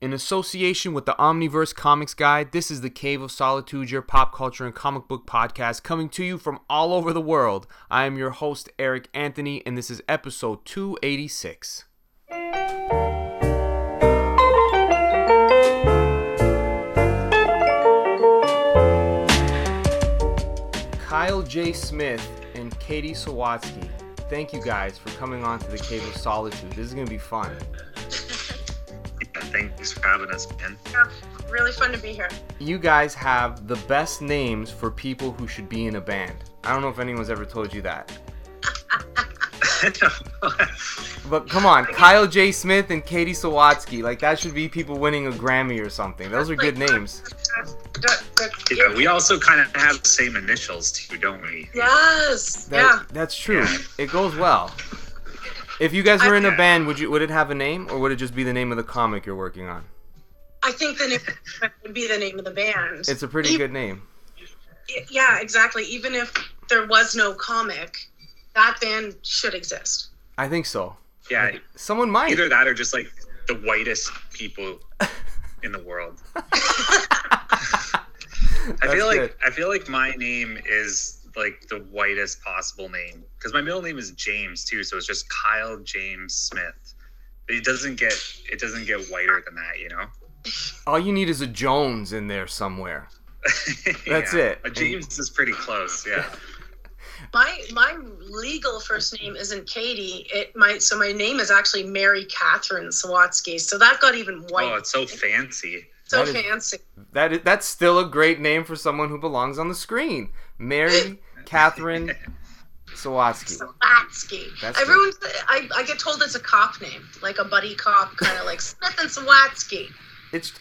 In association with the Omniverse Comics Guide, this is the Cave of Solitude, your pop culture and comic book podcast coming to you from all over the world. I am your host, Eric Anthony, and this is episode 286. Kyle J. Smith and Katie Sawatsky, thank you guys for coming on to the Cave of Solitude. This is going to be fun. Thanks for having us, man. Yeah, really fun to be here. You guys have the best names for people who should be in a band. I don't know if anyone's ever told you that. But come on, Kyle J. Smith and Katie Sawatsky. Like, that should be people winning a Grammy or something. Those are good names. yeah, we also kind of have the same initials too, don't we? Yes. That, yeah. That's true. It goes well. If you guys were in a band, would you would it have a name or would it just be the name of the comic you're working on? I think the name would be the name of the band. It's a pretty Even- good name. Yeah, exactly. Even if there was no comic, that band should exist. I think so. Yeah, Someone might. either that or just like the whitest people in the world. I That's feel like. I feel like my name is like the whitest possible name because my middle name is James too, so it's just Kyle James Smith. It doesn't get it doesn't get whiter than that, you know. All you need is a Jones in there somewhere. That's it. A James is pretty close, yeah. My my legal first name isn't Katie. It might so my name is actually Mary Catherine Sawatsky. So that got even white. Oh, it's so fancy. so that is- fancy. That is, that's still a great name for someone who belongs on the screen. Mary Catherine Sawatsky. Sawatsky. That's Everyone, I, I get told it's a cop name, like a buddy cop, kind of like Smith and Sawatsky. It's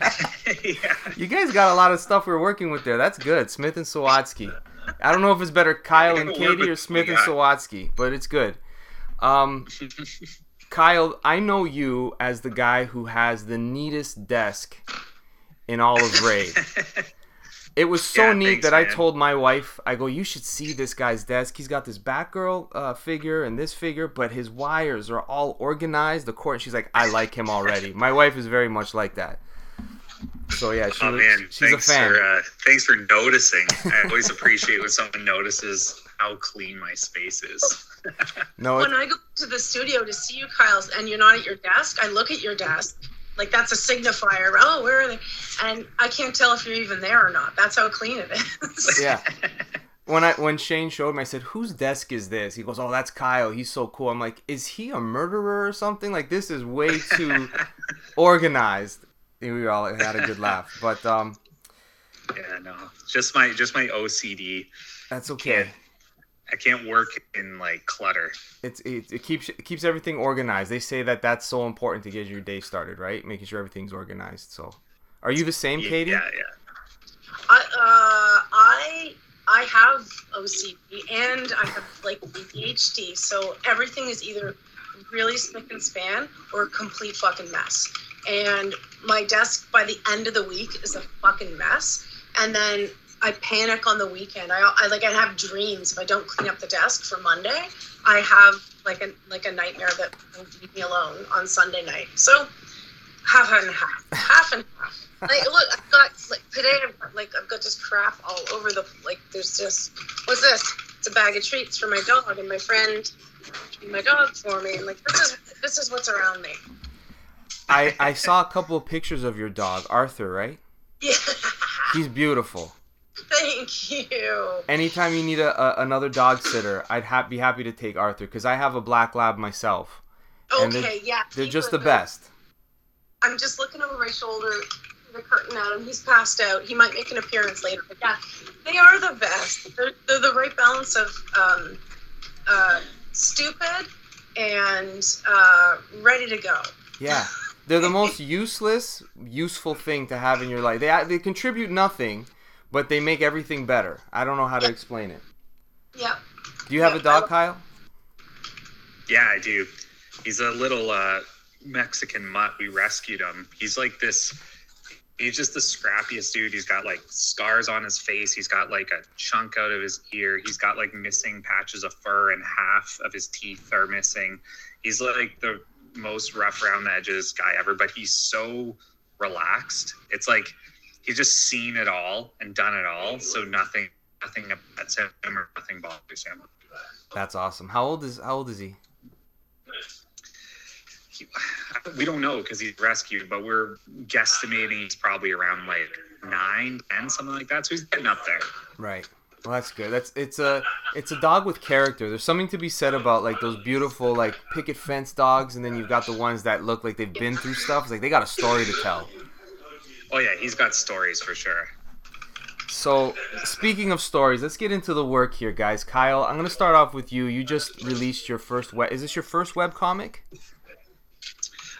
yeah. you guys got a lot of stuff we're working with there. That's good. Smith and Sawatsky. I don't know if it's better Kyle and Katie or Smith and. Sawatsky, but it's good. Um, Kyle, I know you as the guy who has the neatest desk in all of Raid. It was so Yeah, neat thanks, that I told my wife, I go, you should see this guy's desk. He's got this Batgirl uh, figure and this figure, but his wires are all organized. The court, She's like, I like him already. my wife is very much like that. So yeah, she Oh man, she's a thanks fan. for uh, thanks for noticing. I always appreciate when someone notices how clean my space is. no, When I go to the studio to see you, Kyle, and you're not at your desk, I look at your desk. Like that's a signifier. Oh, where are they? And I can't tell if you're even there or not. That's how clean it is. yeah. When I when Shane showed me, I said, "Whose desk is this?" He goes, "Oh, that's Kyle. He's so cool." I'm like, "Is he a murderer or something? Like this is way too organized." And we all had a good laugh, but um, yeah, no, just my just my OCD. that's okay. I can't work in like clutter. It's it, it keeps it keeps everything organized. They say that that's so important to get your day started, right? Making sure everything's organized. So, are you the same, Yeah, Katie? yeah, yeah. I uh, I I have OCD and I have like ADHD, so everything is either really spick and span or a complete fucking mess. And my desk by the end of the week is a fucking mess. And then I panic on the weekend. I, I like I have dreams if I don't clean up the desk for Monday. I have like a like a nightmare that will leave me alone on Sunday night. So half and half, half and half. Like, look, I've got like today. I've got, like I've got just crap all over the like. There's just what's this? It's a bag of treats for my dog, and my friend my dog for me. And like this is this is what's around me. I I saw a couple of pictures of your dog, Arthur. Right? Yeah. He's beautiful. Thank you. Anytime you need a, a another dog sitter, I'd ha- be happy to take Arthur because I have a black lab myself. And they're- Okay, yeah. They're just the best. I'm just looking over my shoulder, the curtain at him. He's passed out. He might make an appearance later, but yeah, they are the best. They're, they're the right balance of um, uh, stupid and uh, ready to go. Yeah. They're the most useless, useful thing to have in your life. They they contribute nothing, but they make everything better. I don't know how to explain it. Yeah. Do you have a dog, Kyle? Yeah, I do. He's a little uh, Mexican mutt. We rescued him. He's like this. He's just the scrappiest dude. He's got like scars on his face. He's got like a chunk out of his ear. He's got like missing patches of fur, and half of his teeth are missing. He's like the most rough around the edges guy ever, but he's so relaxed. It's like he's just seen it all and done it all, so nothing nothing upsets him or nothing bothers him. That's awesome. How old is How old is he? He, we don't know because he's rescued, but we're guesstimating he's probably around like nine, ten, something like that. So he's getting up there. Right. Well, that's good. That's it's a it's a dog with character. There's something to be said about like those beautiful like picket fence dogs, and then you've got the ones that look like they've been through stuff. It's like they got a story to tell. Oh yeah, he's got stories for sure. So, speaking of stories, let's get into the work here, guys. Kyle, I'm gonna start off with you. You just released your first web. Is this your first web comic?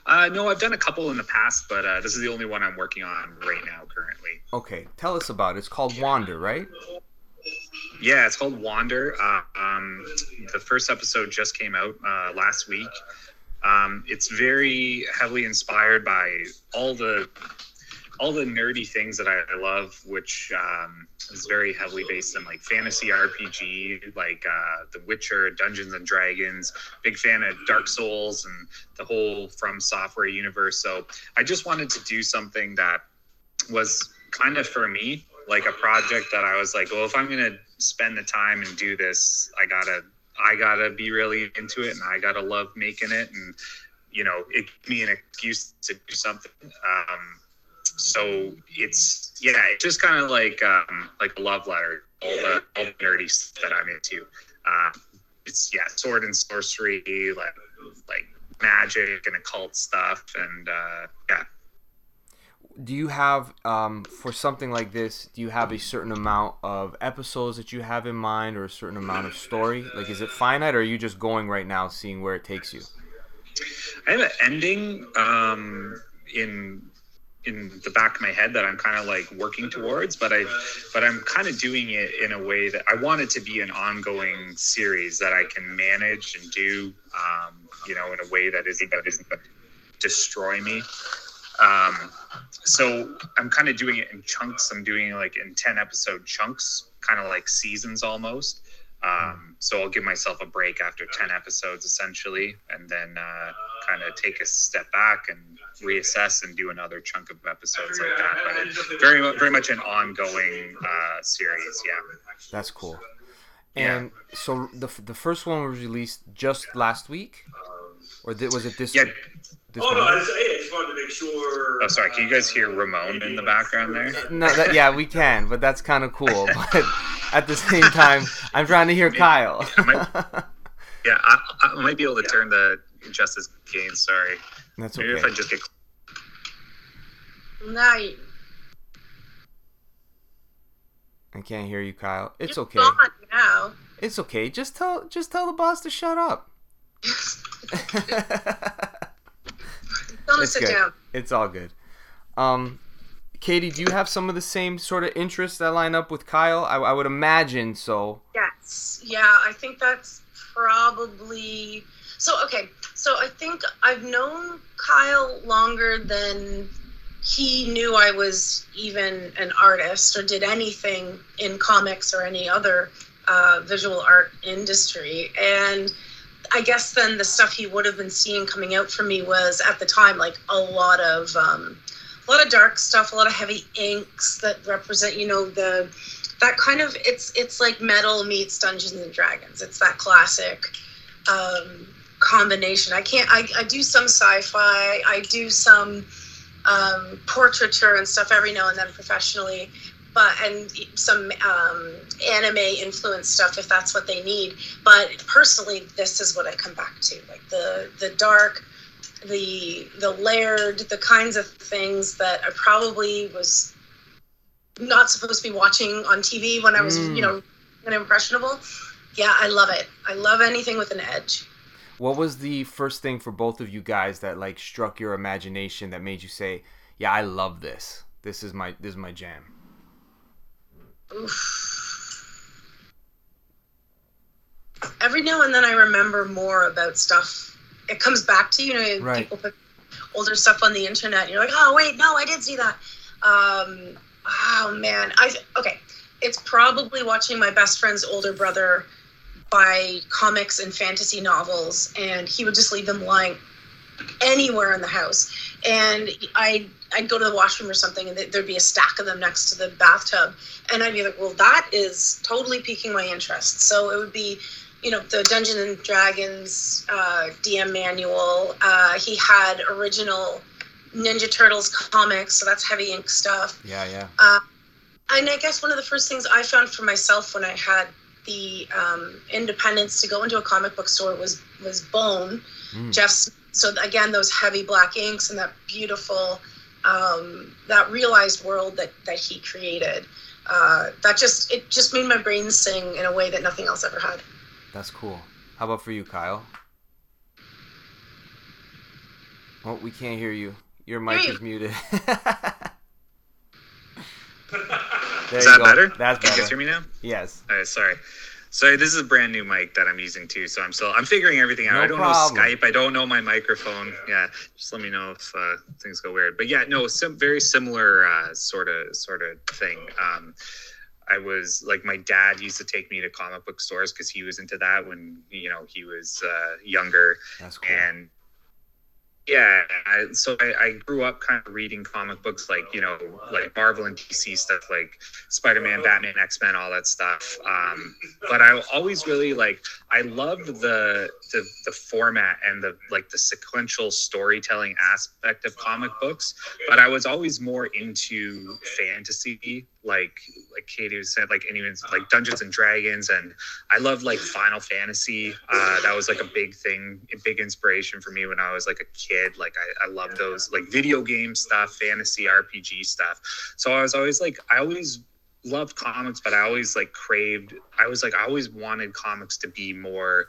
Uh, no, I've done a couple in the past, but uh, this is the only one I'm working on right now currently. Okay, tell us about it. It's called Wander, right? Yeah, it's called Wander. Uh, um, the first episode just came out uh, last week. Um, it's very heavily inspired by all the all the nerdy things that I, love, which um, is very heavily based in like fantasy RPG, like uh, The Witcher, Dungeons and Dragons. Big fan of Dark Souls and the whole From Software universe. So I just wanted to do something that was kind of for me, like a project that I was like, well, if I'm gonna spend the time and do this, I gotta I gotta be really into it, and I gotta love making it, and you know, it gave me an excuse to do something. Um, so it's yeah, it's just kind of like um, like a love letter, all the all the nerdy stuff that I'm into. Uh, it's yeah, sword and sorcery, like like magic and occult stuff, and uh, yeah. Do you have um, for something like this? Do you have a certain amount of episodes that you have in mind, or a certain amount of story? Like, is it finite, or are you just going right now, seeing where it takes you? I have an ending um, in in the back of my head that I'm kind of like working towards, but I but I'm kind of doing it in a way that I want it to be an ongoing series that I can manage and do, um, you know, in a way that isn't that isn't going to destroy me. Um, so I'm kind of doing it in chunks. I'm doing like in 10 episode chunks, kind of like seasons almost. Um, so I'll give myself a break after 10 episodes essentially, and then uh, kind of take a step back and reassess and do another chunk of episodes like that. But it, very, very much an ongoing uh, series. Yeah. That's cool. Yeah. And so the the first one was released just last week, or did, was it this? Yeah. this Oh no, I month? just, I just wanted to make sure. Oh, sorry. Can you guys hear Ramon in the background there? No, that, yeah, we can, but that's kind of cool. But at the same time, I'm trying to hear Kyle. Yeah, I, I might be able to turn the justice gain. Sorry. that's Maybe if okay. I just get Now you, I can't hear you, Kyle. It's you're okay. gone now. It's okay. Just tell just tell the boss to shut up. Don't It's sit good. down. it's all good. Um, Katie, do you have some of the same sort of interests that line up with Kyle? I, I would imagine so. Yes. Yeah, I think that's probably so okay. So I think I've known Kyle longer than he knew I was even an artist or did anything in comics or any other uh, visual art industry. And I guess then the stuff he would have been seeing coming out for me was at the time like a lot of um, a lot of dark stuff, a lot of heavy inks that represent, you know, the that kind of it's it's like metal meets Dungeons and Dragons. It's that classic um, combination. I can't. I, I do some sci-fi. I do some um, portraiture and stuff every now and then professionally, but and some um, anime influence stuff if that's what they need. But personally, this is what I come back to, like the the dark, the the layered, the kinds of things that I probably was not supposed to be watching on TV when I was, Mm. you know, an impressionable. Yeah, I love it. I love anything with an edge. What was the first thing for both of you guys that like struck your imagination that made you say, "Yeah, I love this. This is my this is my jam." Every now and then I remember more about stuff. It comes back to you, you know, Right. people put older stuff on the internet. And you're like, oh wait, no, I did see that. Um, oh man, I okay. It's probably watching my best friend's older brother buy comics and fantasy novels, and he would just leave them lying anywhere in the house. And I I'd go to the washroom or something, and there'd be a stack of them next to the bathtub, and I'd be like, well, that is totally piquing my interest. So it would be, you know, the Dungeons and Dragons uh, DM manual. Uh, he had original Ninja Turtles comics, so that's heavy ink stuff. Yeah, yeah. Uh, and I guess one of the first things I found for myself when I had the um, independence to go into a comic book store was was Bone, Mm. Jeff's. So again, those heavy black inks and that beautiful, um, that realized world that that he created. Uh, that just it just made my brain sing in a way that nothing else ever had. That's cool. How about for you, Kyle? Oh, we can't hear you. Your mic Hear is muted. There Is you that go. better? That's Can you guys hear me now? Yes. All right, sorry. So this is a brand new mic that I'm using too. So I'm still I'm figuring everything out. No I don't problem. know Skype. I don't know my microphone. Yeah, just let me know if uh, things go weird. But yeah, no, some very similar uh, sort of sort of thing. Um, I was like my dad used to take me to comic book stores because he was into that when you know he was uh, younger That's cool. and yeah I, so I, I grew up kind of reading comic books like you know like marvel and dc stuff like spider-man batman x-men all that stuff um, but i always really like i love the, the the format and the like the sequential storytelling aspect of comic books but i was always more into fantasy like like katie said like anyone's like dungeons and dragons and I love like Final Fantasy. Uh, that was like a big thing, a big inspiration for me when I was like a kid. Like I, I love those like video game stuff, fantasy RPG stuff. So I was always like, I always loved comics, but I always like craved. I was like, I always wanted comics to be more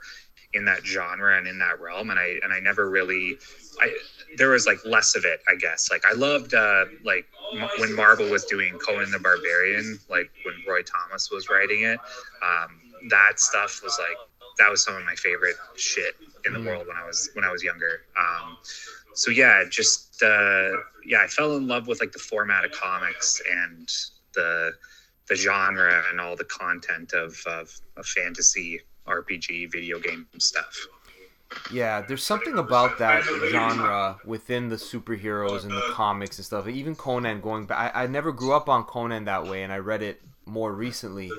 in that genre and in that realm, and I and I never really. I there was like less of it, I guess. Like I loved uh, like m- when Marvel was doing Conan the Barbarian, like when Roy Thomas was writing it um, that stuff was like that was some of my favorite shit in the Mm. world when I was when I was younger. Um, so yeah, just uh, yeah, I fell in love with like the format of comics and the the genre and all the content of of, of fantasy RPG video game stuff. Yeah, there's something about that genre within the superheroes and the comics and stuff. Even Conan going back, I, I never grew up on Conan that way, and I read it more recently.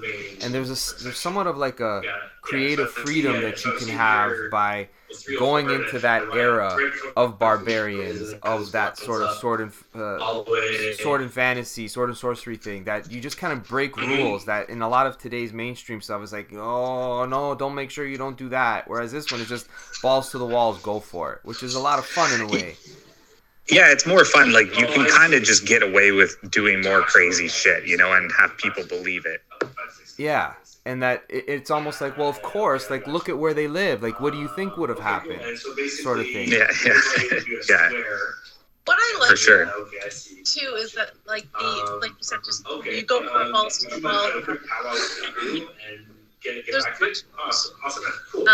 And there's a there's somewhat of like a creative freedom that you can have by going into that era of barbarians, of that sort of sword and uh, sword and fantasy, sword and sorcery thing. That you just kind of break rules. That in a lot of today's mainstream stuff is like, oh no, don't make sure you don't do that. Whereas this one is just balls to the walls, go for it, which is a lot of fun in a way. Yeah, it's more fun. Like you can kind of just get away with doing more crazy shit, you know, and have people believe it. Yeah, and that it, it's almost like, well, of course, like look at where they live. Like, what do you think would have happened? Sort of thing. Yeah, yeah, yeah. What I like For sure. Okay, I see. too is that like the Um, like you said, just Okay. you go for um, balls to the you mind wall. if I quick powwow with the group and get, get There's- back? Awesome, awesome, cool.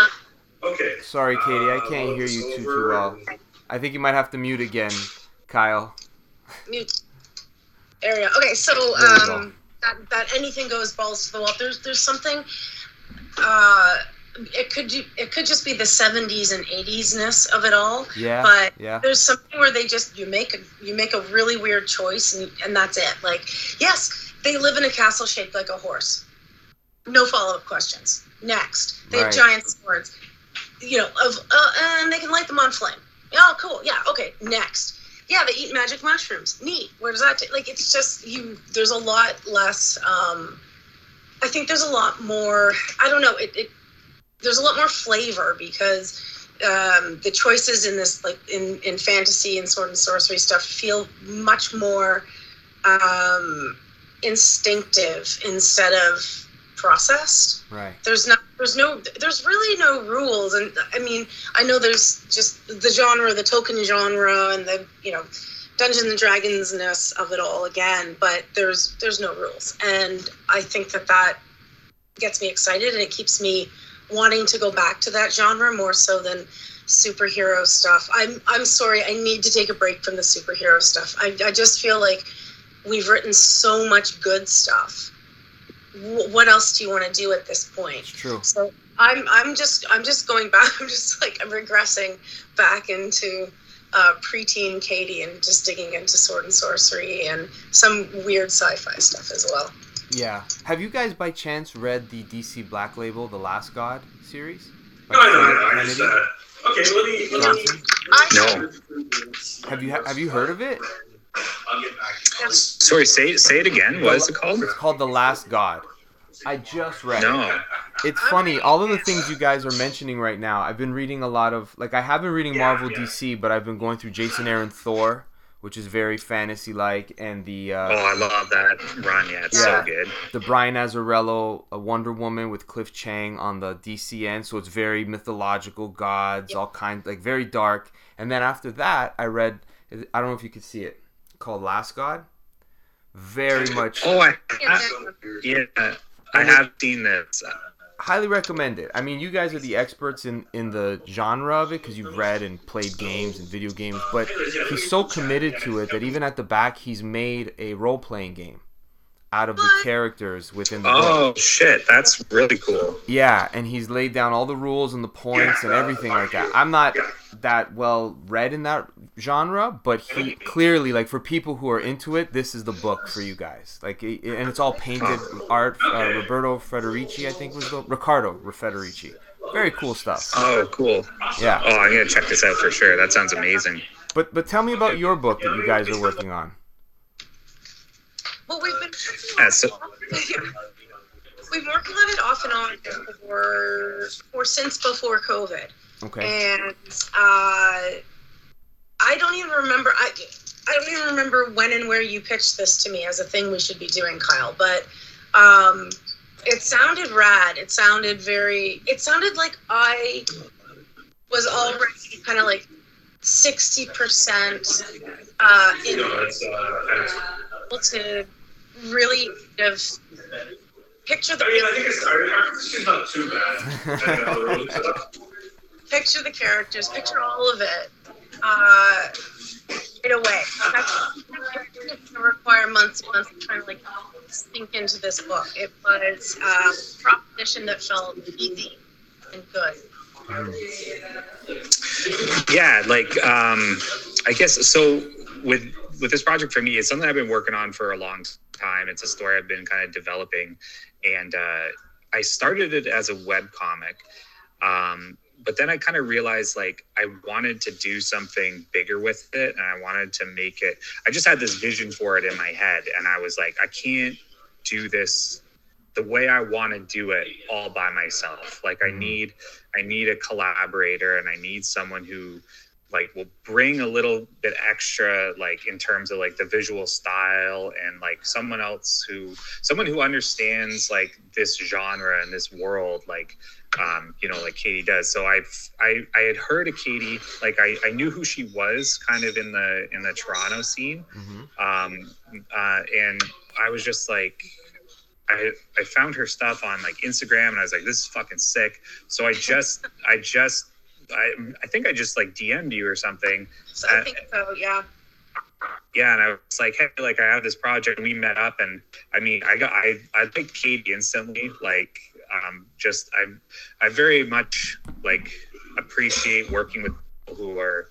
Okay. Sorry, Katie, I Uh, can't hear you too too well. I think you might have to mute again, Kyle. mute area. Okay, so There we um, that that anything goes balls to the wall. There's there's something. Uh, it could it could just be the 70s and 80s ness of it all. Yeah, But yeah. there's something where they just you make a you make a really weird choice and and that's it. Like yes, they live in a castle shaped like a horse. No follow up questions. Next, they Right. have giant swords. You know, of uh, and they can light them on flame. Oh, cool. Yeah. Okay. Next. Yeah, they eat magic mushrooms. Neat. Where does that take? Like, it's just you. There's a lot less. Um, I think there's a lot more. I don't know. It. it there's a lot more flavor because um, the choices in this, like in in fantasy and sword and sorcery stuff, feel much more um, instinctive instead of processed. Right. there's not there's no there's really no rules. And i mean i know there's just the genre the token genre and the you know dungeons and dragons ness of it all again but there's there's no rules. And i think that that gets me excited and it keeps me wanting to go back to that genre more so than superhero stuff. I'm i'm sorry i need to take a break from the superhero stuff. I, I just feel like we've written so much good stuff Wh- what else do you want to do at this point It's true. so I'm I'm just I'm just going back. I'm just like I'm regressing back into uh, preteen Katie and just digging into sword and sorcery and some weird sci-fi stuff as well. Yeah. Have you guys by chance read the DC Black Label, The Last God series? By No, no, no, no. I Kennedy just, uh, okay, let me. Let me Johnson? I No. Have you have you heard of it? I'll get back. to. Sorry, say say it again. What is it called? It's called The Last God. I just read it. No. It's funny. All of the things you guys are mentioning right now, I've been reading a lot of. Like, I have been reading Yeah, Marvel yeah. DC, but I've been going through Jason Aaron Thor, which is very fantasy like, and the uh, Oh, I love that run. Yeah, it's Yeah. so good. the Brian Azzarello a Wonder Woman with Cliff Chiang on the DC end, so it's very mythological gods, all kinds like very dark. And then after that, I read I don't know if you could see it called Last God. Very much Oh, I Yeah, yeah, I have seen this. Uh, highly recommend it. I mean, you guys are the experts in in the genre of it because you've read and played games and video games, but he's so committed to it that even at the back he's made a role playing game out of the characters within the book. Oh shit, that's really cool. Yeah, and he's laid down all the rules and the points and everything like that. I'm not that well read in that genre, but he clearly like for people who are into it, this is the book for you guys. Like, it- and it's all painted art. Uh, Roberto Federici, I think was the Riccardo Federici. Very cool stuff. Oh, cool. Yeah, Oh, I'm gonna check this out for sure. That sounds amazing. but but tell me about your book that you guys are working on. Well, we've been Yeah, so we've been working on it off and on for for since before COVID, Okay. and uh, I don't even remember. I I don't even remember when and where you pitched this to me as a thing we should be doing, Kyle. But um, it sounded rad. It sounded very. It sounded like I was already kind of like sixty percent uh, in No, it's, uh, able to really kind of picture the I mean, I think it's, our, our position's not too bad. I know, really, so- picture the characters, picture all of it uh, in a way. That's it's gonna require months and months of trying to like sink into this book. It was um, a proposition that felt easy and good. yeah, like um, I guess so. With with this project for me, it's something I've been working on for a long time. It's a story I've been kind of developing, and uh, I started it as a web comic. Um, but then I kind of realized like I wanted to do something bigger with it, and I wanted to make it. I just had this vision for it in my head, and I was like, I can't do this the way I want to do it all by myself. Like I Mhm. need I need a collaborator and I need someone who like will bring a little bit extra like in terms of like the visual style and like someone else who someone who understands like this genre and this world like um you know like Katie does. So I've I I had heard of Katie like I I knew who she was kind of in the in the Toronto scene. Hmm um, uh, and I was just like, I I found her stuff on like Instagram, and I was like, this is fucking sick. So I just I just I I think I just like DM'd you or something. So I think so, yeah. Yeah, and I was like, hey, like I have this project, and we met up, and I mean, I got I I liked Katie instantly, like um, just I I very much like appreciate working with people who are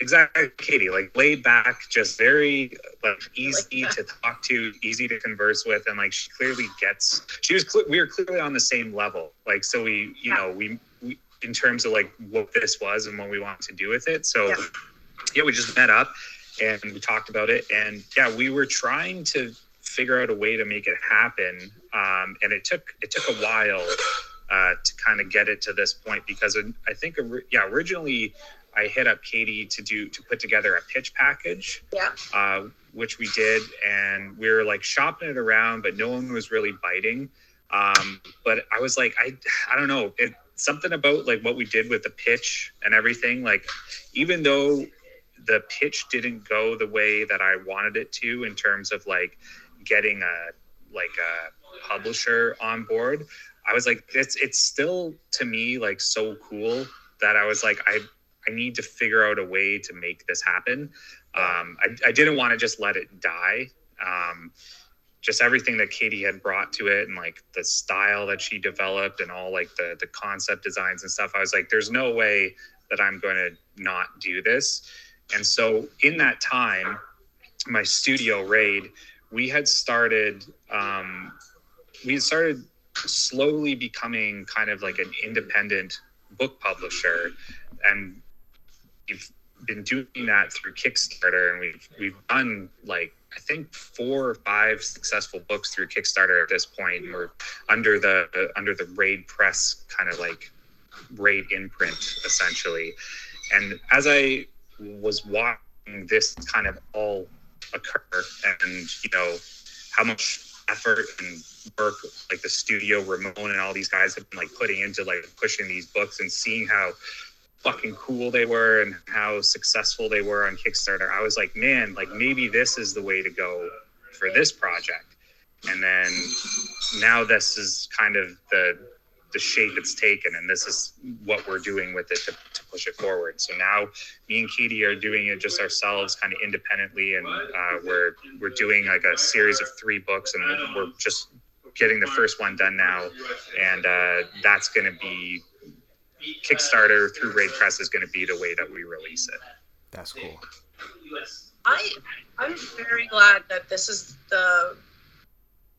exactly Katie, like laid back, just very like easy Like to talk to, easy to converse with, and like she clearly gets. She was cle we were clearly on the same level, like so we you know we, we in terms of like what this was and what we want to do with it. So Yeah. yeah, we just met up and we talked about it, and yeah, we were trying to figure out a way to make it happen, um, and it took it took a while. Uh, to kind of get it to this point because I think yeah originally I hit up Katie to do to put together a pitch package, Yeah. uh, which we did, and we were like shopping it around, but no one was really biting. Um, but I was like, I I don't know, it something about like what we did with the pitch and everything. Like, even though the pitch didn't go the way that I wanted it to in terms of like getting a like a publisher on board, I was like, it's it's still to me like so cool that I was like, I I need to figure out a way to make this happen. Um, I, I didn't want to just let it die. Um, just everything that Katie had brought to it and like the style that she developed and all like the the concept designs and stuff. I was like, there's no way that I'm going to not do this. And so in that time, my studio raid, we had started, um, we had started slowly becoming kind of like an independent book publisher, and we've been doing that through Kickstarter, and we've we've done like I think four or five successful books through Kickstarter at this point. And we're under the under the Raid Press kind of like Raid imprint essentially. And as I was watching this kind of all occur, and you know how much effort and work like the studio Ramon and all these guys have been like putting into like pushing these books and seeing how fucking cool they were and how successful they were on Kickstarter, I was like, man, like maybe this is the way to go for this project. And then now this is kind of the the shape it's taken and this is what we're doing with it to, to push it forward. So now me and katie are doing it just ourselves kind of independently and uh, we're we're doing like a series of three books and we're just getting the first one done now. And uh, that's going to be Kickstarter through Raid Press is going to be the way that we release it. That's cool. I I'm very glad that this is the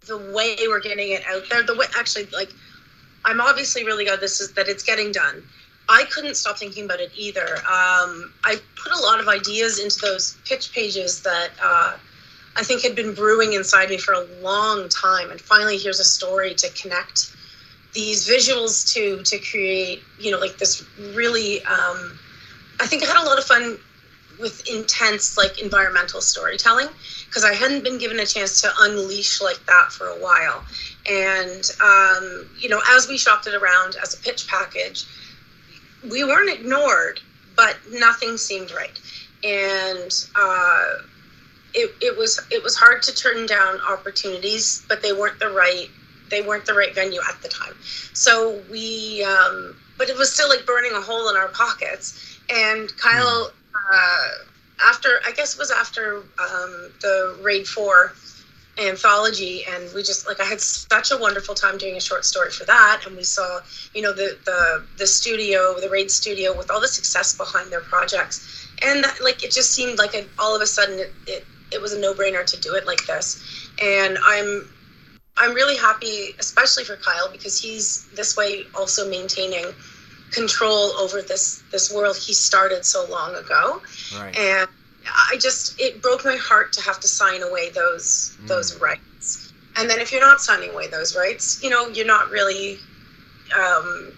the way we're getting it out there. The way actually like I'm obviously really glad this is that it's getting done. I couldn't stop thinking about it either. Um, I put a lot of ideas into those pitch pages that uh, I think had been brewing inside me for a long time, and finally here's a story to connect these visuals to to create you know like this really um, i think i had a lot of fun with intense like environmental storytelling because i hadn't been given a chance to unleash like that for a while. And um, you know as we shopped it around as a pitch package we weren't ignored but nothing seemed right. And uh, it, it was it was hard to turn down opportunities but they weren't the right they weren't the right venue at the time. So we, um, but it was still like burning a hole in our pockets. And Kyle, uh, after I guess it was after um, the Raid Four anthology, and we just like I had such a wonderful time doing a short story for that, and we saw you know the the the studio, the Raid studio, with all the success behind their projects, and that, like it just seemed like a, all of a sudden it, it it was a no brainer to do it like this, and I'm I'm really happy, especially for Kyle, because he's this way also maintaining control over this this world he started so long ago. Right. And I just it broke my heart to have to sign away those Mm. those rights. And then if you're not signing away those rights, you know, you're not really um,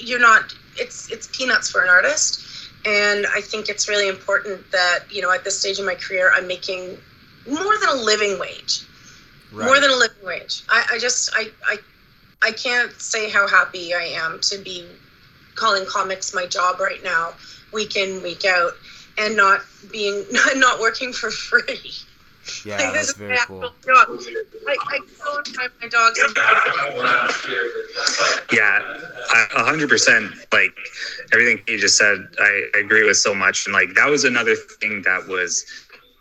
you're not it's it's peanuts for an artist. And I think it's really important that, you know, at this stage in my career I'm making more than a living wage Right. more than a living wage. I, I just I, I I can't say how happy I am to be calling comics my job right now, week in week out, and not being not working for free. yeah, Like, that's this is very my cool. actual job. I, I go and find my dogs. Yeah, a hundred percent. Like everything you just said, I, I agree with so much. And like that was another thing that was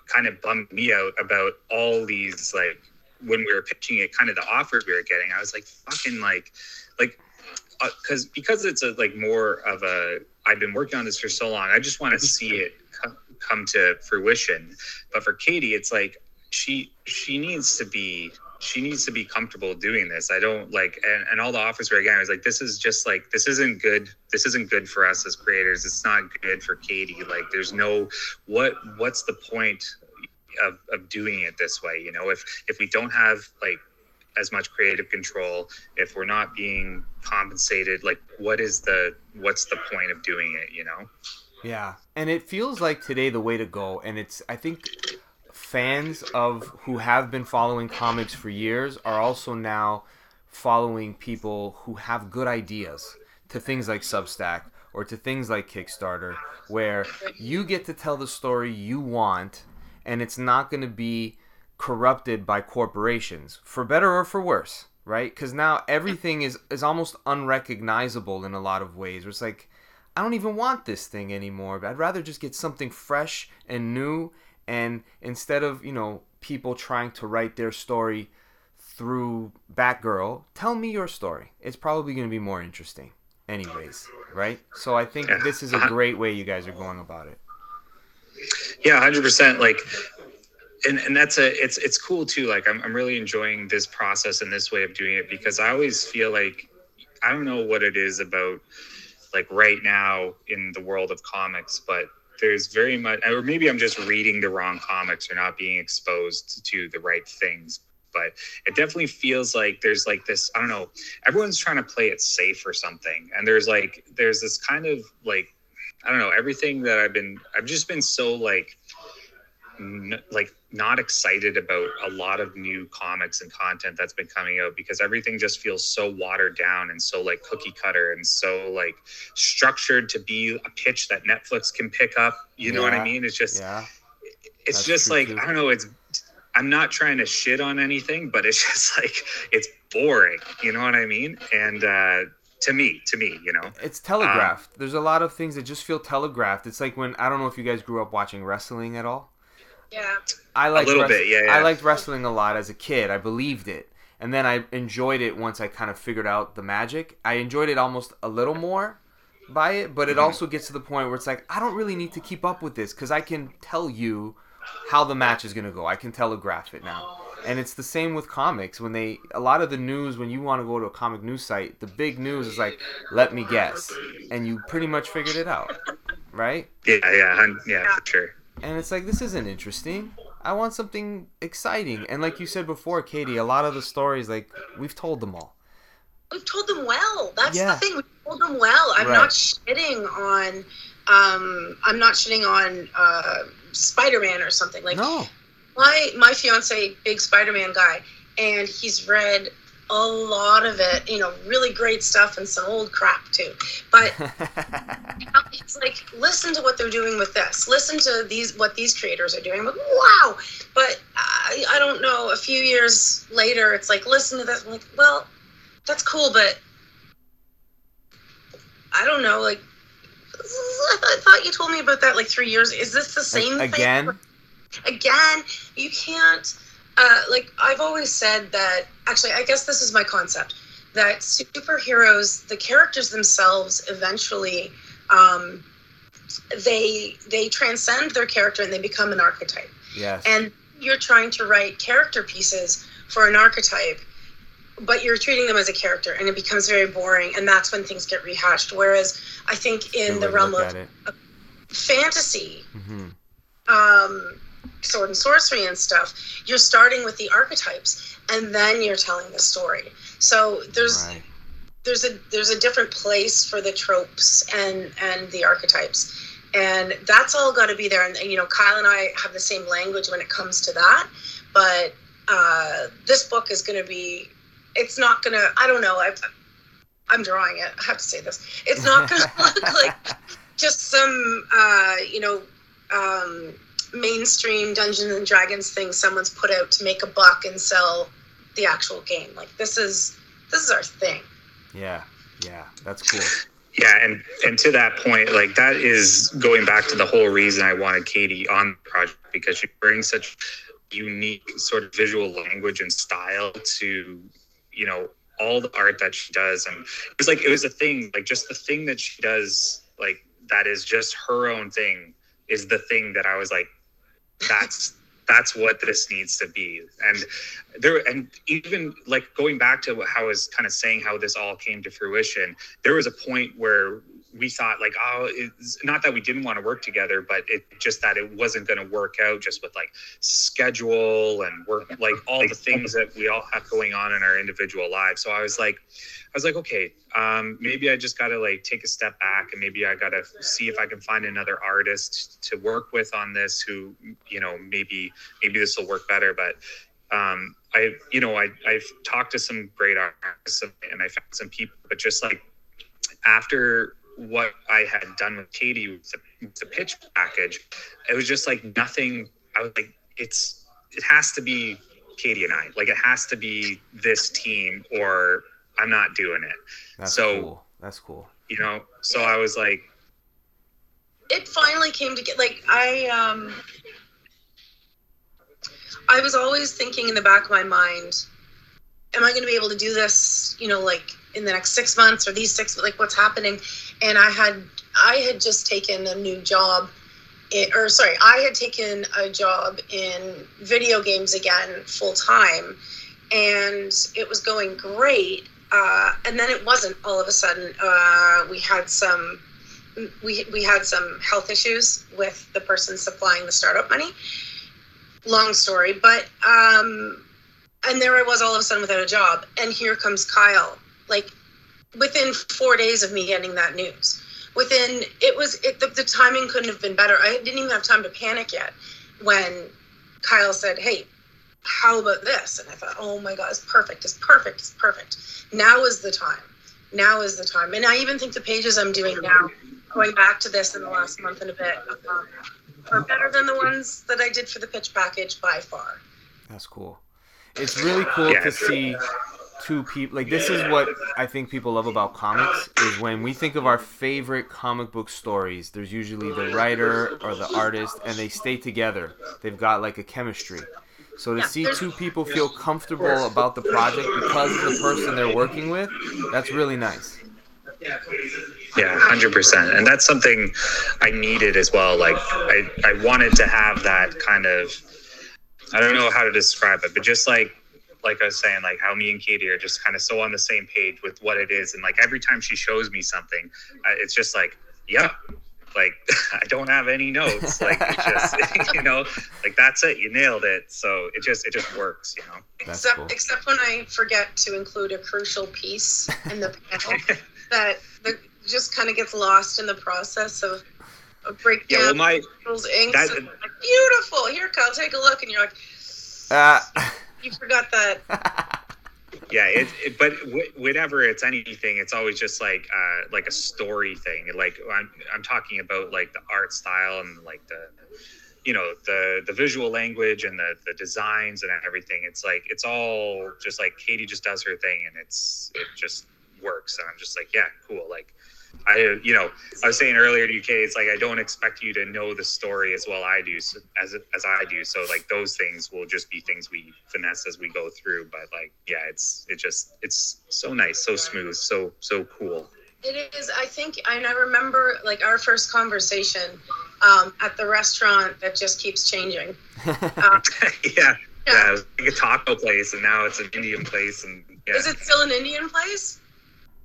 kind of bummed me out about all these like when we were pitching it, kind of the offers we were getting. I was like, fucking like, like, uh, because because it's a like more of a. I've been working on this for so long. I just want to mm-hmm. see it come, come to fruition. But for Katie, it's like she she needs to be she needs to be comfortable doing this. I don't like and, and all the offers were again, I was like, this is just like this isn't good. This isn't good for us as creators. It's not good for Katie. Like there's no what what's the point of, of doing it this way? You know, if if we don't have like as much creative control, if we're not being compensated, like what is the what's the point of doing it, you know? Yeah, and it feels like today the way to go, and it's I think fans of who have been following comics for years are also now following people who have good ideas to things like Substack or to things like Kickstarter, where you get to tell the story you want, and it's not going to be corrupted by corporations, for better or for worse, right? Because now everything is is almost unrecognizable in a lot of ways. Where it's like I don't even want this thing anymore. But I'd rather just get something fresh and new. And instead of, you know, people trying to write their story through Batgirl, tell me your story. It's probably going to be more interesting. Anyways. right? So I think this is a great way you guys are going about it. Yeah, hundred percent. Like, and and that's a it's it's cool too. Like, I'm I'm really enjoying this process and this way of doing it because I always feel like I don't know what it is about like right now in the world of comics, but there's very much, or maybe I'm just reading the wrong comics or not being exposed to the right things. But it definitely feels like there's like this, I don't know, everyone's trying to play it safe or something. And there's like, there's this kind of like, I don't know, everything that I've been, I've just been so like, n- like not excited about a lot of new comics and content that's been coming out because everything just feels so watered down and so like cookie cutter and so like structured to be a pitch that Netflix can pick up. You know what I mean? It's just Yeah. it's That's just like too. I don't know. It's I'm not trying to shit on anything, but it's just like it's boring. You know what I mean? And uh, to me, to me, you know, It's telegraphed. There's a lot of things that just feel telegraphed. It's like when I don't know if you guys grew up watching wrestling at all. Yeah. I liked a little wrest- bit, yeah, I liked wrestling a lot as a kid. I believed it, and then I enjoyed it once I kind of figured out the magic. I enjoyed it almost a little more by it, but it Mm-hmm. also gets to the point where it's like I don't really need to keep up with this because I can tell you how the match is gonna go. I can telegraph it now. And it's the same with comics. When they a lot of the news when you want to go to a comic news site, the big news is like, let me guess. And you pretty much figured it out. Right? yeah, yeah, hun- yeah, for sure. And it's like this isn't interesting. I want something exciting. And like you said before, Katie, a lot of the stories like we've told them all. We've told them well. That's Yeah. the thing. We told them well. I'm Right. not shitting on. Um, I'm not shitting on uh, Spider-Man or something. Like no. My my fiance, big Spider-Man guy, and he's read a lot of it. You know, really great stuff and some old crap too. But it's like listen to what they're doing with this listen to these what these creators are doing I'm like wow but I, I don't know a few years later it's like listen to this I'm like well that's cool but i don't know like I thought, you told me about that like three years is this the same thing? Again? you can't uh, like i've always said that actually i guess this is my concept that superheroes the characters themselves eventually um, they they transcend their character and they become an archetype Yes. and you're trying to write character pieces for an archetype but you're treating them as a character and it becomes very boring and that's when things get rehashed whereas i think in the realm of fantasy hmm um, sword and sorcery and stuff, you're starting with the archetypes and then you're telling the story. So there's Right. there's a there's a different place for the tropes and and the archetypes, and that's all got to be there. And, and, you know, Kyle and I have the same language when it comes to that, but uh, this book is going to be. It's not going to. I don't know. I, I'm drawing it. I have to say this. It's not going to look like just some uh, you know um, mainstream Dungeons and Dragons thing someone's put out to make a buck and sell the actual game. Like this is this is our thing. Yeah. Yeah. That's cool. Yeah, and and to that point, like that is going back to the whole reason I wanted Katie on the project because she brings such unique sort of visual language and style to you know all the art that she does and it was like it was a thing like just the thing that she does like that is just her own thing is the thing that I was like that's that's what this needs to be. And there and even like going back to how I was kind of saying how this all came to fruition there was a point where we thought like oh it's not that we didn't want to work together but it just that it wasn't going to work out just with like schedule and work like all the things that we all have going on in our individual lives. So i was like i was like okay um, maybe i just got to like take a step back and maybe i got to see if i can find another artist to work with on this who you know maybe maybe this will work better. But um, I, you know, I, I've talked to some great artists and I found some people, but just like after what I had done with Katie with the, the pitch package, it was just like nothing. I was like, it's, it has to be Katie and I, like it has to be this team or I'm not doing it, That's So- cool. That's cool. you know? So I was like, It finally came to get like I um I was always thinking in the back of my mind, am I going to be able to do this? You know, like in the next six months or these six like what's happening. And i had i had just taken a new job in, or sorry i had taken a job in video games again full time and it was going great uh, and then it wasn't all of a sudden uh, we had some we, we had some health issues with the person supplying the startup money. Long story but um, and there i was all of a sudden without a job and here comes kyle like within four days of me getting that news. Within it was it the, the timing couldn't have been better. I didn't even have time to panic yet when kyle said hey how about this? And i thought oh my god it's perfect it's perfect it's perfect. Now is the time. Now is the time. And i even think the pages i'm doing now going back to this in the last month and a bit um, are better than the ones that i did for the pitch package by far. That's cool. It's really cool Yeah, to it's- see two people like this is what I think people love about comics is when we think of our favorite comic book stories, there's usually the writer or the artist and they stay together. They've got like a chemistry. So to see two people feel comfortable about the project because of the person they're working with, that's really nice. Yeah, hundred percent, and that's something I needed as well. Like I, I wanted to have that kind of, I don't know how to describe it, but just like, like I was saying, like how me and Katie are just kind of so on the same page with what it is, and like every time she shows me something, uh, it's just like, yep. Like I don't have any notes. Like it's just you know, like that's it. You nailed it. So it just it just works. You know. That's except cool. except when I forget to include a crucial piece in the panel that the, just kind of gets lost in the process of a Yeah. breakdown Well, my those inks. that- and like, beautiful. Here, Kyle, take a look, and you're like, Ah. You forgot that. yeah it, it but w- whenever it's anything it's always just like uh like a story thing. Like i'm, I'm talking about like the art style and like the you know the the visual language and the the designs and everything. It's like it's all just like katie just does her thing and it's it just works. And i'm just like yeah cool. Like I, you know, I was saying earlier to Kay, it's like I don't expect you to know the story as well I do, so, as as I do. So like those things will just be things we finesse as we go through. But like, yeah, it's it just it's so nice, so smooth, so so cool. It is. I think, and I remember like our first conversation um, at the restaurant that just keeps changing. yeah, yeah, Yeah. it was like a taco place, and now it's an Indian place, and yeah, Is it still an Indian place?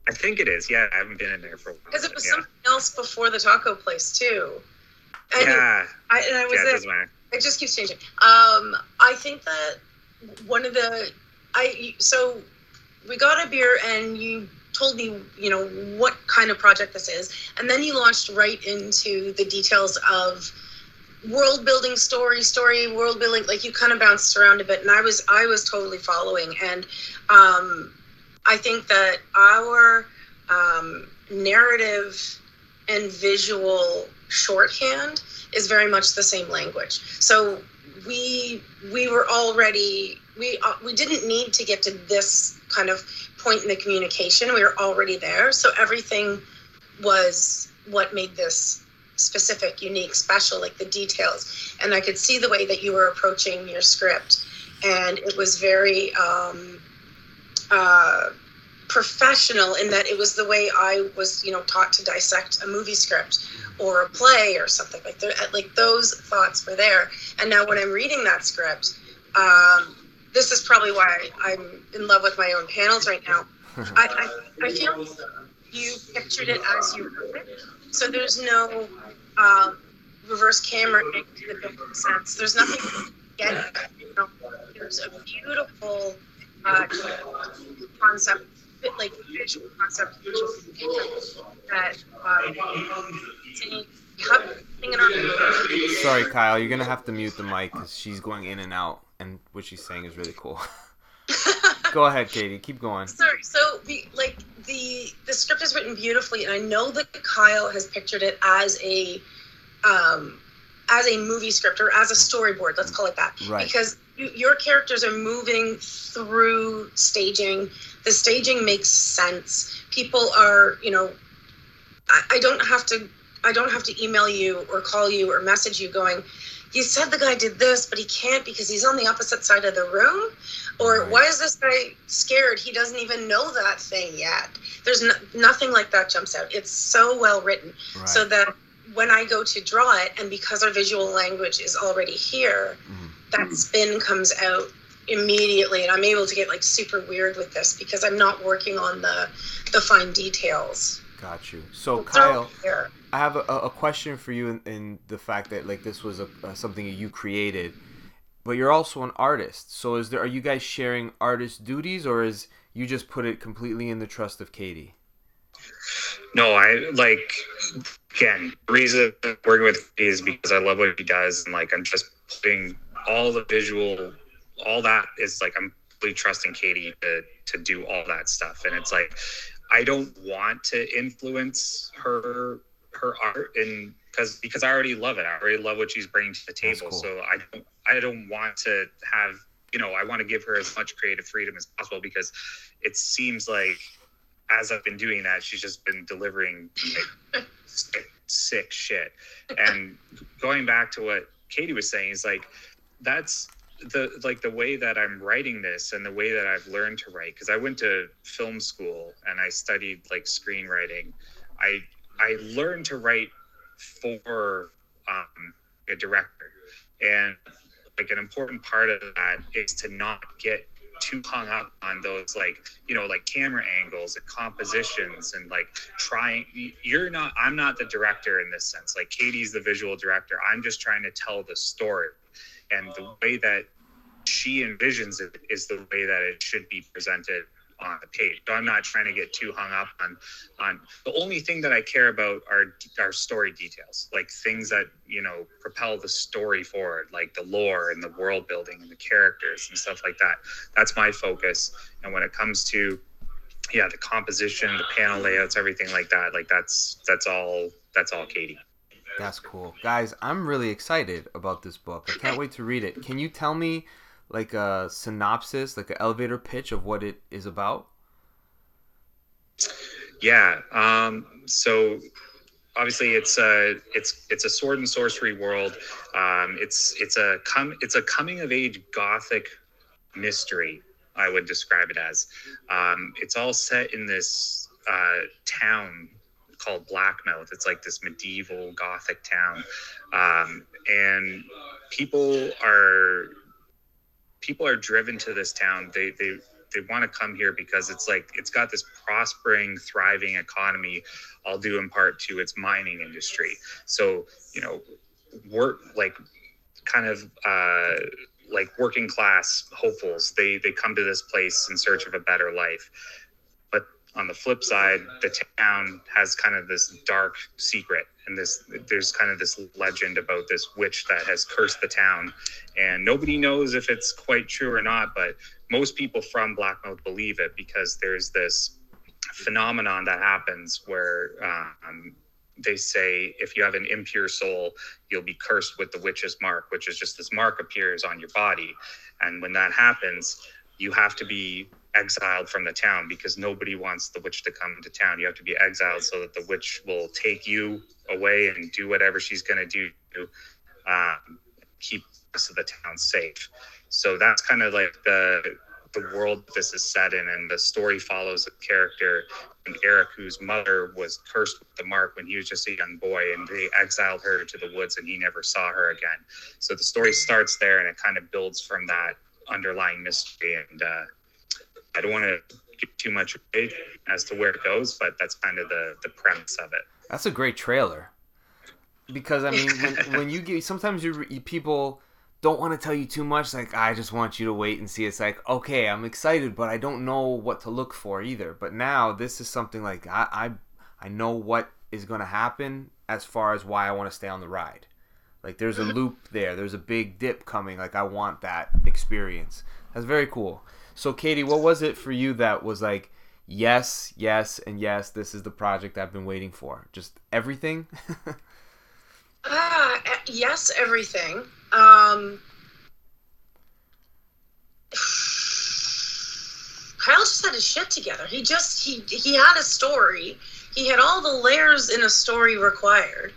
I think it is. Yeah, I haven't been in there for a while. Because it was yeah. something else before the taco place too. And yeah, I, and I was yeah, it there. doesn't matter. it just keeps changing. Um, I think that one of the I so we got a beer and you told me you know what kind of project this is, and then you launched right into the details of world building story story world building like you kind of bounced around a bit and i was i was totally following and um i think that our um narrative and visual shorthand is very much the same language. So we we were already we uh, we didn't need to get to this kind of point in the communication. We were already there. So everything was what made this specific, unique, special, like the details. And I could see the way that you were approaching your script, and it was very um, uh, professional in that it was the way I was, you know, taught to dissect a movie script or a play or something like that. Like those thoughts were there. And now when I'm reading that script, um, this is probably why I'm in love with my own panels right now. I, I, I feel you pictured it as you wrote it. So there's no um, reverse camera into the sense. There's nothing to get. You know, there's a beautiful uh, concept, bit like visual concept that uh. Sorry, Kyle. You're gonna have to mute the mic because she's going in and out, and what she's saying is really cool. Go ahead, Katie. Keep going. Sorry. So the like the the script is written beautifully, and I know that Kyle has pictured it as a um, as a movie script or as a storyboard. Let's call it that. Right. Because your characters are moving through staging. The staging makes sense. People are, you know, I, I don't have to. I don't have to email you or call you or message you going, you said the guy did this, but he can't because he's on the opposite side of the room? Or Right. why is this guy scared? He doesn't even know that thing yet. There's no, nothing like that jumps out. It's so well written. Right. So that when I go to draw it, and because our visual language is already here, Mhm. That spin comes out immediately and i'm able to get like super weird with this because i'm not working on the the fine details Got you. So They're Kyle. I have a, a question for you in, in the fact that like this was a, uh, something you created, but you're also an artist. So is there are you guys sharing artist duties, or is you just put it completely in the trust of Katie? No, I like again. The reason I'm working with Katie is because I love what he does, and like I'm just putting all the visual, all that is like I'm really trusting Katie to to do all that stuff, and it's like I don't want to influence her her art, and because because I already love it, I already love what she's bringing to the table, cool. so I don't I don't want to have you know I want to give her as much creative freedom as possible because it seems like as I've been doing that, she's just been delivering like, sick, sick shit. And going back to what Katie was saying is like that's the like the way that I'm writing this and the way that I've learned to write because I went to film school and I studied like screenwriting. I I learned to write for um, a director, and like an important part of that is to not get too hung up on those like you know like camera angles and compositions and like trying you're not i'm not the director in this sense. Like katie's the visual director. I'm just trying to tell the story and the way that she envisions it is the way that it should be presented on the page. So i'm not trying to get too hung up on on the only thing that i care about are are story details like things that you know propel the story forward like the lore and the world building and the characters and stuff like that. That's my focus. And when it comes to yeah the composition the panel layouts everything like that like that's that's all that's all katie That's cool, guys. I'm really excited about this book. I can't wait to read it. Can you tell me like a synopsis, like an elevator pitch of what it is about? yeah um so obviously it's a it's it's a sword and sorcery world um it's it's a come it's a coming of age gothic mystery i would describe it as um it's all set in this uh town called blackmouth. It's like this medieval gothic town. Um and people are people are driven to this town. They they they want to come here because it's like it's got this prospering thriving economy all due in part to its mining industry. So you know work like kind of uh like working class hopefuls they they come to this place in search of a better life on the flip side the town has kind of this dark secret and this there's kind of this legend about this witch that has cursed the town and nobody knows if it's quite true or not but most people from Blackmouth believe it because there's this phenomenon that happens where um, they say if you have an impure soul, you'll be cursed with the witch's mark, which is just this mark appears on your body. And when that happens, you have to be exiled from the town because nobody wants the witch to come to town. You have to be exiled so that the witch will take you away and do whatever she's going to do to um, keep the rest of the town safe. So that's kind of like the the world this is set in, and the story follows a character named Eric, whose mother was cursed with the mark when he was just a young boy, and they exiled her to the woods, and he never saw her again. So the story starts there, and it kind of builds from that underlying mystery. And uh, I don't want to give too much away as to where it goes, but that's kind of the the premise of it. That's a great trailer. Because I mean, when, when you get sometimes you, you people don't want to tell you too much. Like I just want you to wait and see. It's like okay, I'm excited, but I don't know what to look for either. But now this is something like I I, I know what is going to happen as far as why I want to stay on the ride. Like there's a loop there. There's a big dip coming. Like I want that experience. That's very cool. So Katie, what was it for you that was like? Yes, yes, and yes. This is the project I've been waiting for. Just everything. E- yes, everything. Um, Kyle just had his shit together. He just he he had a story. He had all the layers in a story required.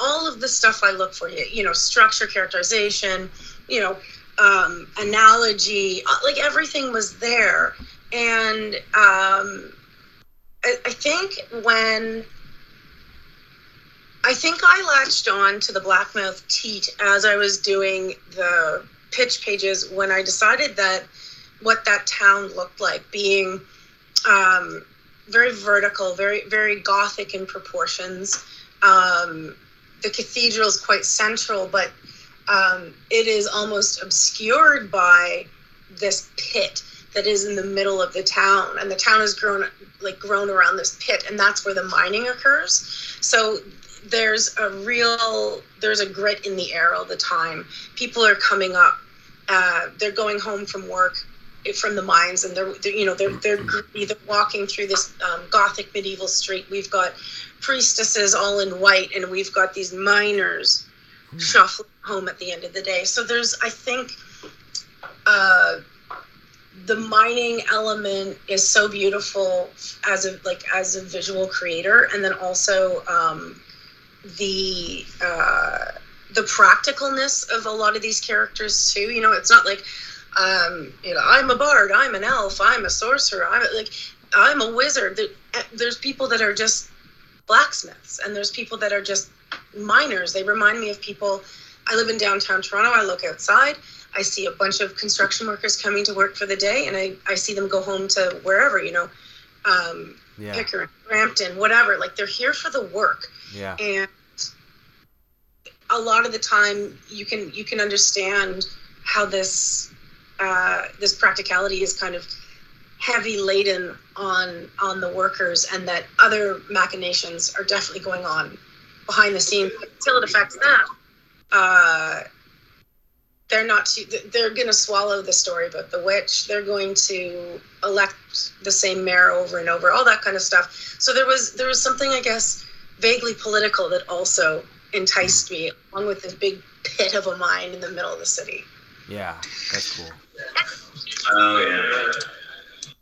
all of the stuff I look for. You know, structure, characterization, you know, um, analogy, uh, like everything was there. And um, I, I think when I think I latched on to the Blackmouth Teat as I was doing the pitch pages when I decided that what that town looked like, being um, very vertical, very very gothic in proportions. Um, the cathedral is quite central, but um, it is almost obscured by this pit that is in the middle of the town, and the town has grown like grown around this pit, and that's where the mining occurs. So there's a real there's a grit in the air all the time. People are coming up. Uh, they're going home from work from the mines and they're, they're you know they're they're either walking through this um, gothic medieval street we've got priestesses all in white and we've got these miners shuffling home at the end of the day. So there's i think uh, the mining element is so beautiful as a like as a visual creator and then also um, the uh, the practicalness of a lot of these characters too. You know it's not like um, you know, I'm a bard, I'm an elf, I'm a sorcerer, I'm like, I'm a wizard. There's people that are just blacksmiths, and there's people that are just miners. They remind me of people. I live in downtown Toronto. I look outside. I see a bunch of construction workers coming to work for the day, and I, I see them go home to wherever, you know, um, yeah. Pickering, Brampton, whatever. Like they're here for the work. Yeah. And a lot of the time, you can you can understand how this uh, this practicality is kind of heavy laden on on the workers, and that other machinations are definitely going on behind the scenes until it affects them. Uh, they're not too, they're going to swallow the story about the witch they're going to elect the same mayor over and over all that kind of stuff so there was there was something i guess vaguely political that also enticed me along with this big pit of a mine in the middle of the city yeah that's cool Oh yeah.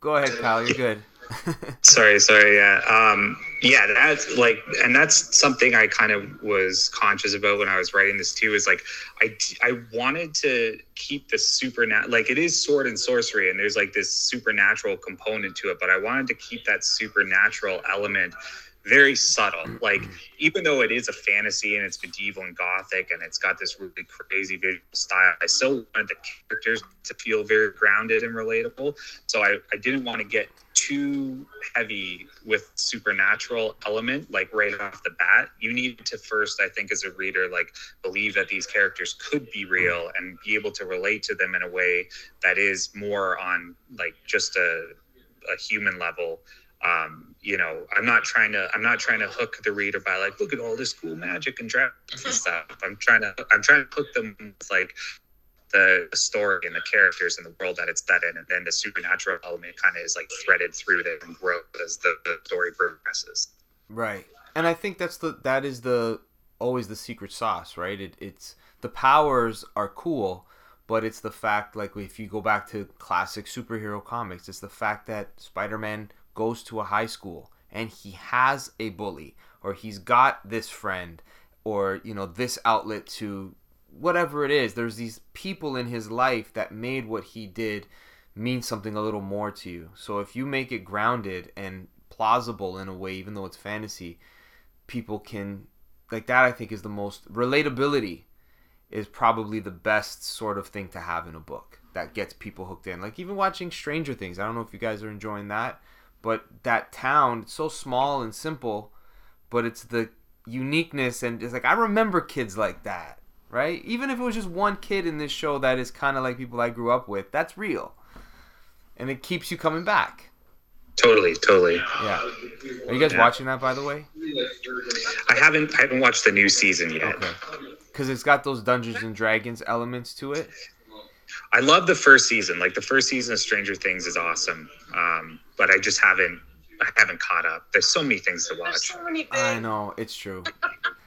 Go ahead, Kyle. You're good. sorry, sorry. Yeah, um, yeah. That's like, and that's something I kind of was conscious about when I was writing this too. Is like, I I wanted to keep the supernatural. Like, it is sword and sorcery, and there's like this supernatural component to it. But I wanted to keep that supernatural element very subtle. Mm-hmm. Like even though it is a fantasy and it's medieval and gothic and it's got this really crazy visual style, I still wanted the characters to feel very grounded and relatable. So I, I didn't want to get too heavy with supernatural element like right off the bat. You need to first, I think, as a reader, like believe that these characters could be real mm-hmm. and be able to relate to them in a way that is more on like just a a human level um, you know, I'm not trying to I'm not trying to hook the reader by like, look at all this cool magic and dragons and stuff. I'm trying to I'm trying to hook them with like the story and the characters and the world that it's set in, and then the supernatural element kind of is like threaded through them and grows as the, the story progresses. Right, and I think that's the that is the always the secret sauce, right? It, it's the powers are cool, but it's the fact like if you go back to classic superhero comics, it's the fact that Spider-Man goes to a high school and he has a bully or he's got this friend or you know this outlet to whatever it is there's these people in his life that made what he did mean something a little more to you. So if you make it grounded and plausible in a way even though it's fantasy people can like that i think is the most relatability is probably the best sort of thing to have in a book that gets people hooked in. Like even watching stranger things i don't know if you guys are enjoying that but that town it's so small and simple but it's the uniqueness and it's like i remember kids like that right? Even if it was just one kid in this show that is kind of like people i grew up with that's real. And it keeps you coming back. Totally totally. Yeah. Are you guys yeah. watching that by the way? I haven't i haven't watched the new season yet. Okay. Because it's got those dungeons and dragons elements to it I love the first season. Like the first season of Stranger Things is awesome, um, but I just haven't I haven't caught up. There's so many things to watch. So I know it's true.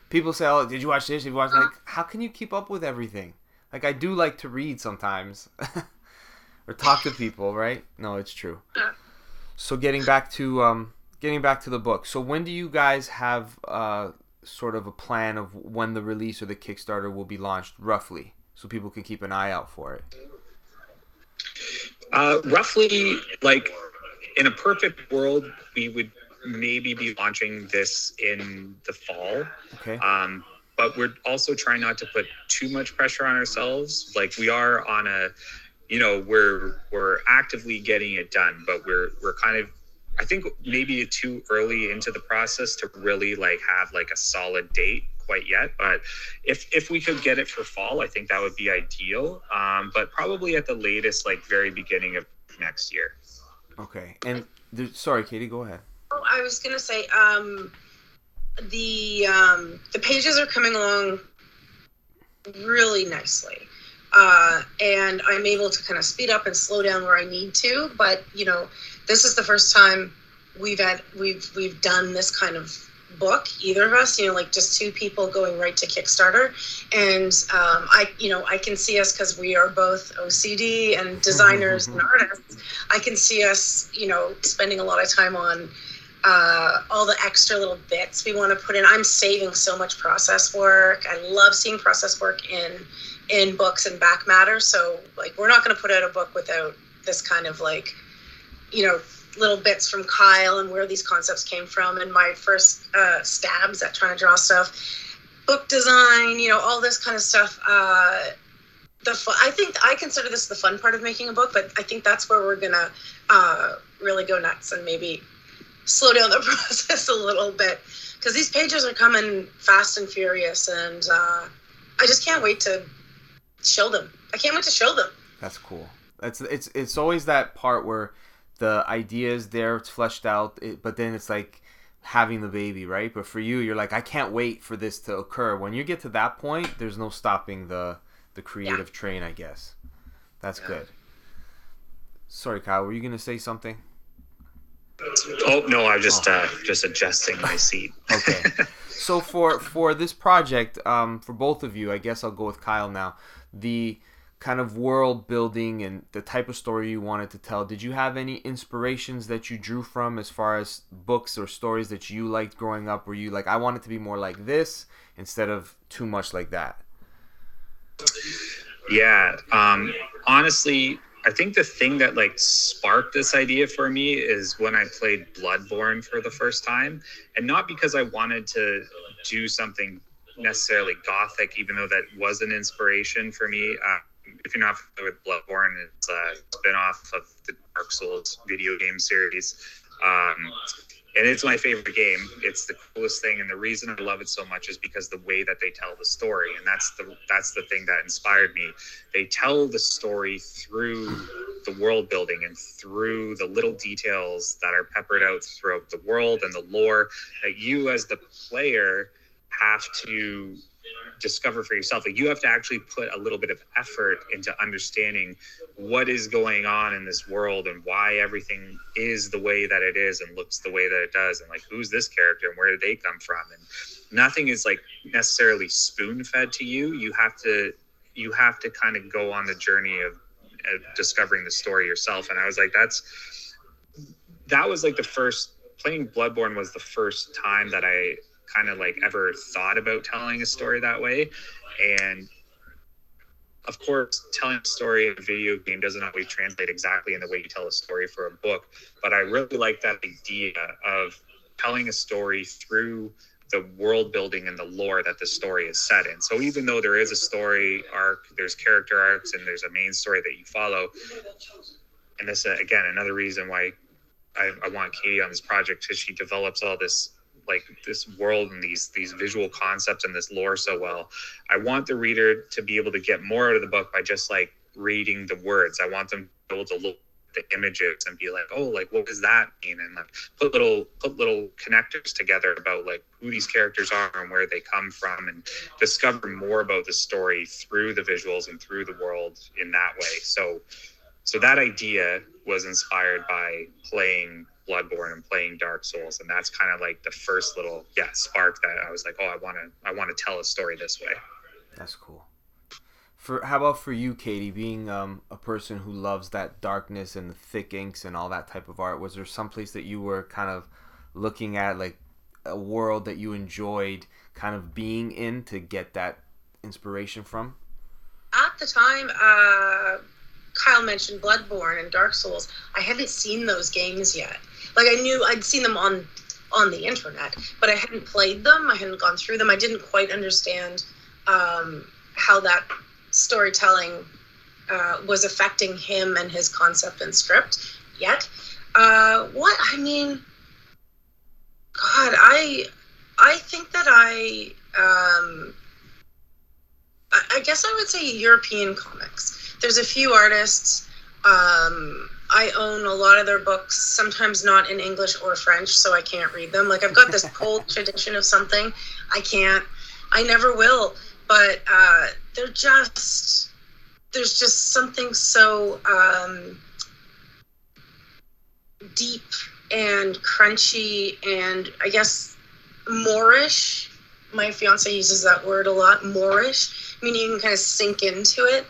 People say, "Oh, did you watch this? Did you watch?" Like, how can you keep up with everything? Like, I do like to read sometimes, or talk to people, right? No, it's true. So, getting back to um, getting back to the book. So, when do you guys have uh, sort of a plan of when the release or the Kickstarter will be launched, roughly, so people can keep an eye out for it? Uh, roughly, like in a perfect world, we would maybe be launching this in the fall. Okay. Um, but we're also trying not to put too much pressure on ourselves. Like we are on a, you know, we're we're actively getting it done, but we're we're kind of, I think maybe too early into the process to really like have like a solid date quite yet. But if if we could get it for fall, I think that would be ideal. Um, but probably at the latest, like very beginning of next year. Okay. And there, sorry, Katie, go ahead. Oh, I was gonna say, um, the um, the pages are coming along really nicely, uh, and I'm able to kind of speed up and slow down where I need to. But you know, this is the first time we've had we've we've done this kind of book either of us you know like just two people going right to kickstarter. And um, i you know i can see us because we are both ocd and designers and artists. I can see us you know spending a lot of time on uh, all the extra little bits we want to put in. I'm saving so much process work. I love seeing process work in in books and back matter. So like we're not going to put out a book without this kind of like you know little bits from Kyle and where these concepts came from and my first uh, stabs at trying to draw stuff, book design, you know, all this kind of stuff. Uh, the I think I consider this the fun part of making a book, but I think that's where we're gonna uh, really go nuts and maybe slow down the process a little bit because these pages are coming fast and furious, and uh, I just can't wait to show them. I can't wait to show them. That's cool. That's it's it's always that part where the idea is there, it's fleshed out, it, but then it's like having the baby, right? But for you, you're like, I can't wait for this to occur. When you get to that point, there's no stopping the the creative yeah. train, I guess. That's yeah. good. Sorry, Kyle, were you gonna say something? Oh no, I'm just oh. uh, just adjusting my seat. okay. So for for this project, um, for both of you, I guess I'll go with Kyle now. The kind of world building and the type of story you wanted to tell. Did you have any inspirations that you drew from as far as books or stories that you liked growing up? Were you like, I want it to be more like this instead of too much like that? Yeah. Um, honestly, I think the thing that like sparked this idea for me is when I played Bloodborne for the first time, and not because I wanted to do something necessarily gothic, even though that was an inspiration for me. Uh, if you're not familiar with Bloodborne, it's a spin-off of the Dark Souls video game series. Um, and it's my favorite game. It's the coolest thing, and the reason I love it so much is because the way that they tell the story, and that's the that's the thing that inspired me. They tell the story through the world building and through the little details that are peppered out throughout the world and the lore that you, as the player, have to discover for yourself. Like you have to actually put a little bit of effort into understanding what is going on in this world and why everything is the way that it is and looks the way that it does and like who's this character and where did they come from and nothing is like necessarily spoon fed to you. You have to you have to kind of go on the journey of, of discovering the story yourself. And I was like, that's that was like the first playing Bloodborne was the first time that I kind of like ever thought about telling a story that way. And of course, telling a story in a video game doesn't always translate exactly in the way you tell a story for a book. But I really like that idea of telling a story through the world building and the lore that the story is set in. So even though there is a story arc, there's character arcs, and there's a main story that you follow. And this, uh, again, another reason why I, I want Katie on this project because she develops all this like this world and these these visual concepts and this lore so well. I want the reader to be able to get more out of the book by just like reading the words. I want them to be able to look at the images and be like, oh, like what does that mean? And like put little put little connectors together about like who these characters are and where they come from and discover more about the story through the visuals and through the world in that way. So so that idea was inspired by playing Bloodborne and playing Dark Souls, and that's kind of like the first little yeah spark that I was like, oh, I want to I want to tell a story this way. That's cool. For how about for you, Katie, being um, a person who loves that darkness and the thick inks and all that type of art, was there some place that you were kind of looking at like a world that you enjoyed kind of being in to get that inspiration from? At the time, uh, Kyle mentioned Bloodborne and Dark Souls. I hadn't seen those games yet. Like I knew I'd seen them on on the internet, but I hadn't played them. I hadn't gone through them. I didn't quite understand um, how that storytelling uh, was affecting him and his concept and script yet. Uh, what I mean, God, I I think that I um, I, guess I would say European comics. There's a few artists. Um, I own a lot of their books, sometimes not in English or French, so I can't read them. Like I've got this cold tradition of something, I can't, I never will. But uh, they're just, there's just something so um, deep and crunchy and I guess moreish. My fiance uses that word a lot, moreish, meaning you can kind of sink into it.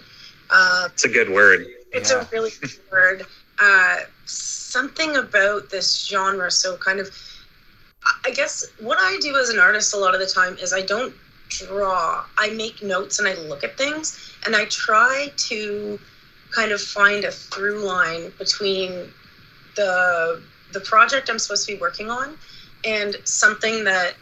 Uh, It's a good word. it's Yeah. a really good word. Uh, something about this genre. So, kind of, I- guess what I do as an artist a lot of the time is I don't draw. I make notes and I look at things and I try to kind of find a through line between the the project I'm supposed to be working on and something that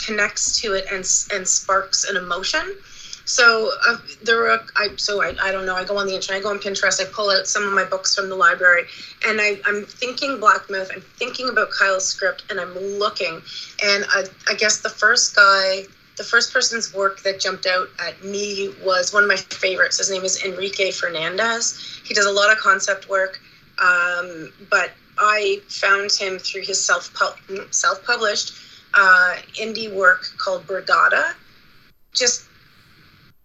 connects to it and and sparks an emotion. So uh, there were I so I, I don't know I go on the internet I go on Pinterest I pull out some of my books from the library and I, I'm thinking Black I'm thinking about Kyle's script and I'm looking and I, I guess the first guy the first person's work that jumped out at me was one of my favorites. His name is Enrique Fernandez. He does a lot of concept work um, but I found him through his self self published uh, indie work called Brigada. Just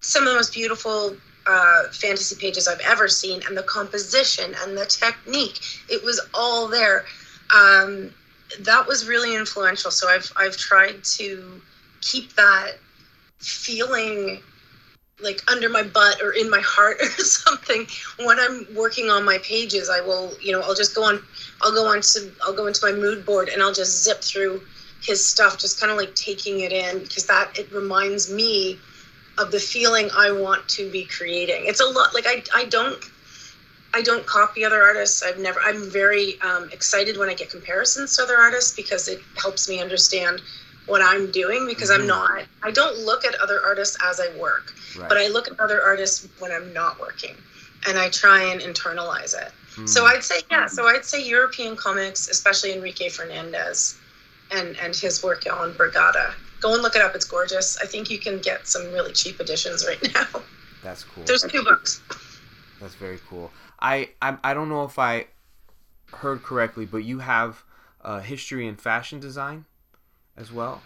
some of the most beautiful uh, fantasy pages I've ever seen, and the composition and the technique. It was all there. Um, that was really influential. So I've I've tried to keep that feeling like under my butt or in my heart or something when I'm working on my pages. I will, you know, I'll just go on. I'll go on to I'll go into my mood board and I'll just zip through his stuff, just kind of like taking it in because that it reminds me of the feeling I want to be creating. It's a lot like I I don't I don't copy other artists. I've never I'm very um, excited when I get comparisons to other artists because it helps me understand what I'm doing because Mhm. I'm not I don't look at other artists as I work, Right. but I look at other artists when I'm not working and I try and internalize it. Hmm. So I'd say yeah. So I'd say European comics, especially Enrique Fernandez, and and his work on Brigada. Go and look it up. It's gorgeous. I think you can get some really cheap editions right now. That's cool. There's two books. That's very cool. I, I I don't know if I heard correctly, but you have uh, history and fashion design as well.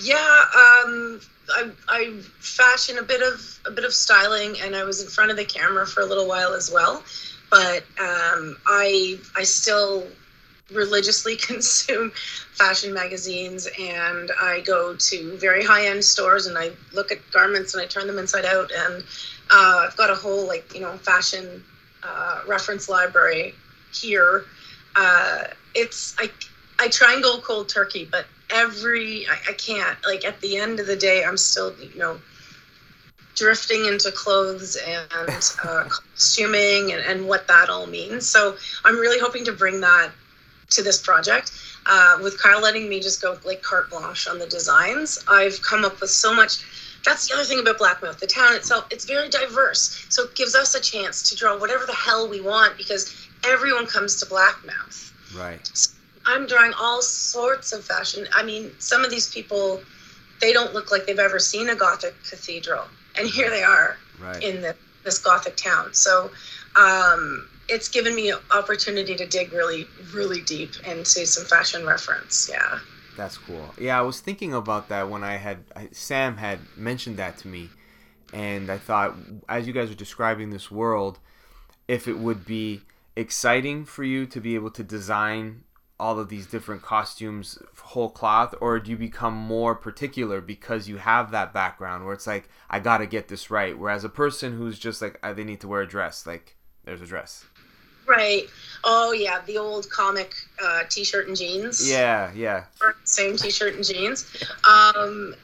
Yeah, um, I, I fashion a bit of a bit of styling, and I was in front of the camera for a little while as well. But um, I I still religiously consume fashion magazines, and I go to very high end stores, and I look at garments and I turn them inside out, and uh, I've got a whole like you know fashion uh, reference library here. Uh, it's I I try and go cold turkey, but every I, I can't like at the end of the day i'm still you know drifting into clothes and uh, costuming and, and what that all means so i'm really hoping to bring that to this project uh, with kyle letting me just go like carte blanche on the designs i've come up with so much that's the other thing about blackmouth the town itself it's very diverse so it gives us a chance to draw whatever the hell we want because everyone comes to blackmouth Right. I'm drawing all sorts of fashion. I mean, some of these people, they don't look like they've ever seen a Gothic cathedral, and here they are Right. in the, this Gothic town. So um, it's given me an opportunity to dig really, really deep into some fashion reference. Yeah. That's cool. Yeah, I was thinking about that when I had Sam had mentioned that to me, and I thought as you guys are describing this world, if it would be exciting for you to be able to design all of these different costumes whole cloth or do you become more particular because you have that background where it's like I got to get this right whereas a person who's just like uh, they need to wear a dress like there's a dress Right. Oh yeah, the old comic uh, t-shirt and jeans. Yeah, yeah. Same t-shirt and jeans. Um,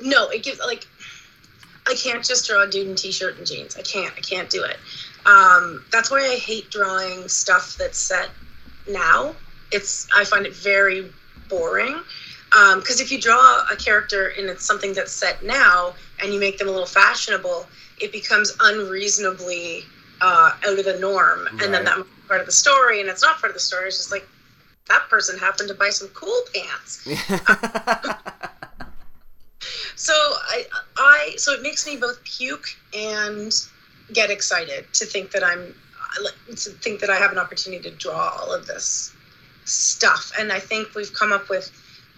no, it gives like I can't just draw a dude in t-shirt and jeans. I can't. I can't do it. Um, that's why I hate drawing stuff that's set now. It's I find it very boring. Because if you draw a character and it's something that's set now, and you make them a little fashionable, it becomes unreasonably uh, out of the norm, and then Right. that part of the story, and it's not part of the story. It's just like that person happened to buy some cool pants. So I, I, so it makes me both puke and get excited to think that I'm, to think that I have an opportunity to draw all of this stuff. And I think we've come up with,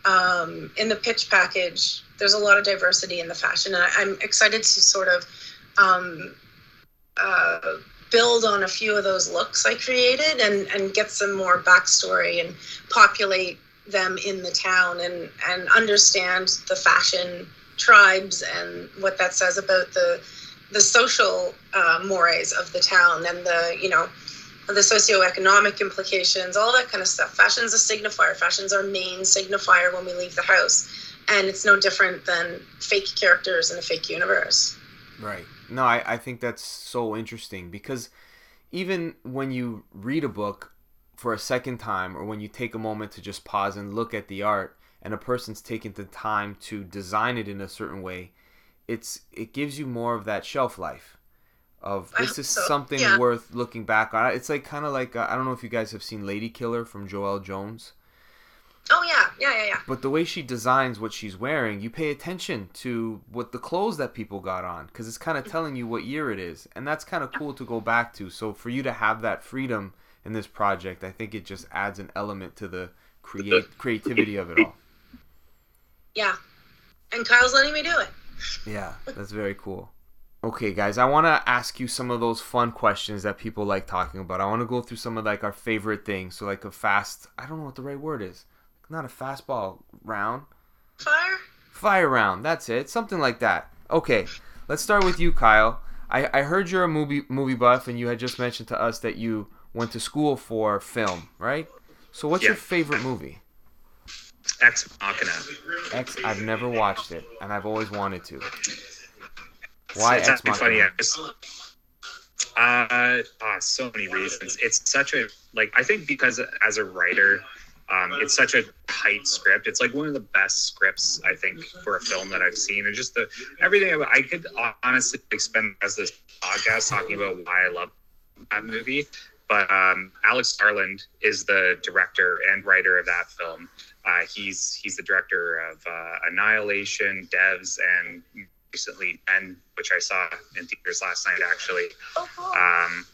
um, in the pitch package, there's a lot of diversity in the fashion, and I, I'm excited to sort of um, uh, build on a few of those looks I created and and get some more backstory and populate them in the town and and understand the fashion tribes and what that says about the the social uh, mores of the town and the you know the socioeconomic implications all that kind of stuff. Fashion's a signifier. Fashion's our main signifier when we leave the house. And it's no different than fake characters in a fake universe. Right. No, I, I think that's so interesting because even when you read a book for a second time or when you take a moment to just pause and look at the art and a person's taken the time to design it in a certain way, it's it gives you more of that shelf life of this is so. something Yeah. worth looking back on. It's like kind of like uh, I don't know if you guys have seen Lady Killer from Joelle Jones. oh yeah yeah yeah yeah But the way she designs what she's wearing, you pay attention to what the clothes that people got on because it's kind of mm-hmm. telling you what year it is, and that's kind of cool to go back to. So for you to have that freedom in this project, I think it just adds an element to the create creativity of it all. Yeah. And Kyle's letting me do it. Yeah, that's very cool. Okay, guys, I want to ask you some of those fun questions that people like talking about. I want to go through some of like our favorite things. So like a fast, I don't know what the right word is. Not a fastball round. Fire? Fire round. That's it. Something like that. Okay, let's start with you, Kyle. I, I heard you're a movie movie buff, and you had just mentioned to us that you went to school for film, right? So, what's your favorite movie? Ex Machina. X. I've never watched it, and I've always wanted to. Why it's Ex actually funny. Machina? Uh, ah, so many reasons. It's such a like. I think because as a writer, um, it's such a tight script. It's like one of the best scripts I think for a film that I've seen, and just the everything. About, I could honestly spend as this podcast talking about why I love that movie. But um, Alex Garland is the director and writer of that film. Uh, he's he's the director of uh, Annihilation, Devs, and recently and which I saw in theaters last night actually. Oh. Um,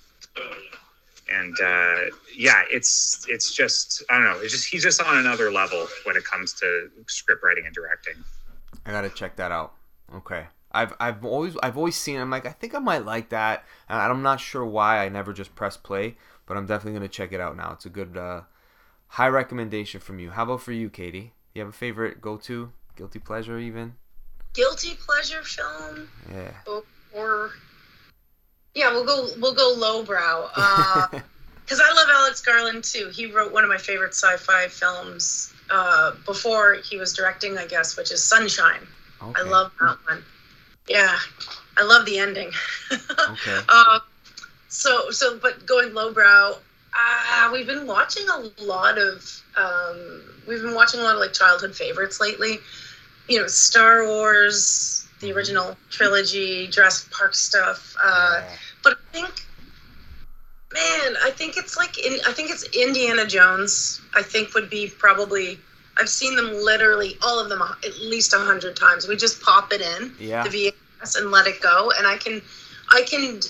and uh, yeah, it's it's just I don't know. It's just he's just on another level when it comes to script writing and directing. I gotta check that out. Okay. I've I've always I've always seen. it. I'm like I think I might like that, and I'm not sure why I never just press play, but I'm definitely gonna check it out now. It's a good uh, high recommendation from you. How about for you, Katie? You have a favorite go to guilty pleasure even? Guilty pleasure film Yeah. or, or yeah, we'll go we'll go lowbrow. Because I love Alex Garland too. He wrote one of my favorite sci-fi films uh, before he was directing, I guess, which is Sunshine. I love that one. Yeah, I love the ending. Okay. Uh, so so, but going lowbrow, uh, we've been watching a lot of um, we've been watching a lot of like childhood favorites lately. You know, Star Wars, the original trilogy, Jurassic Park stuff. Uh, Yeah. but I think, man, I think it's like in, I think it's Indiana Jones. I think would be probably. I've seen them literally all of them at least a hundred times. We just pop it in Yeah. the VHS and let it go, and I can, I can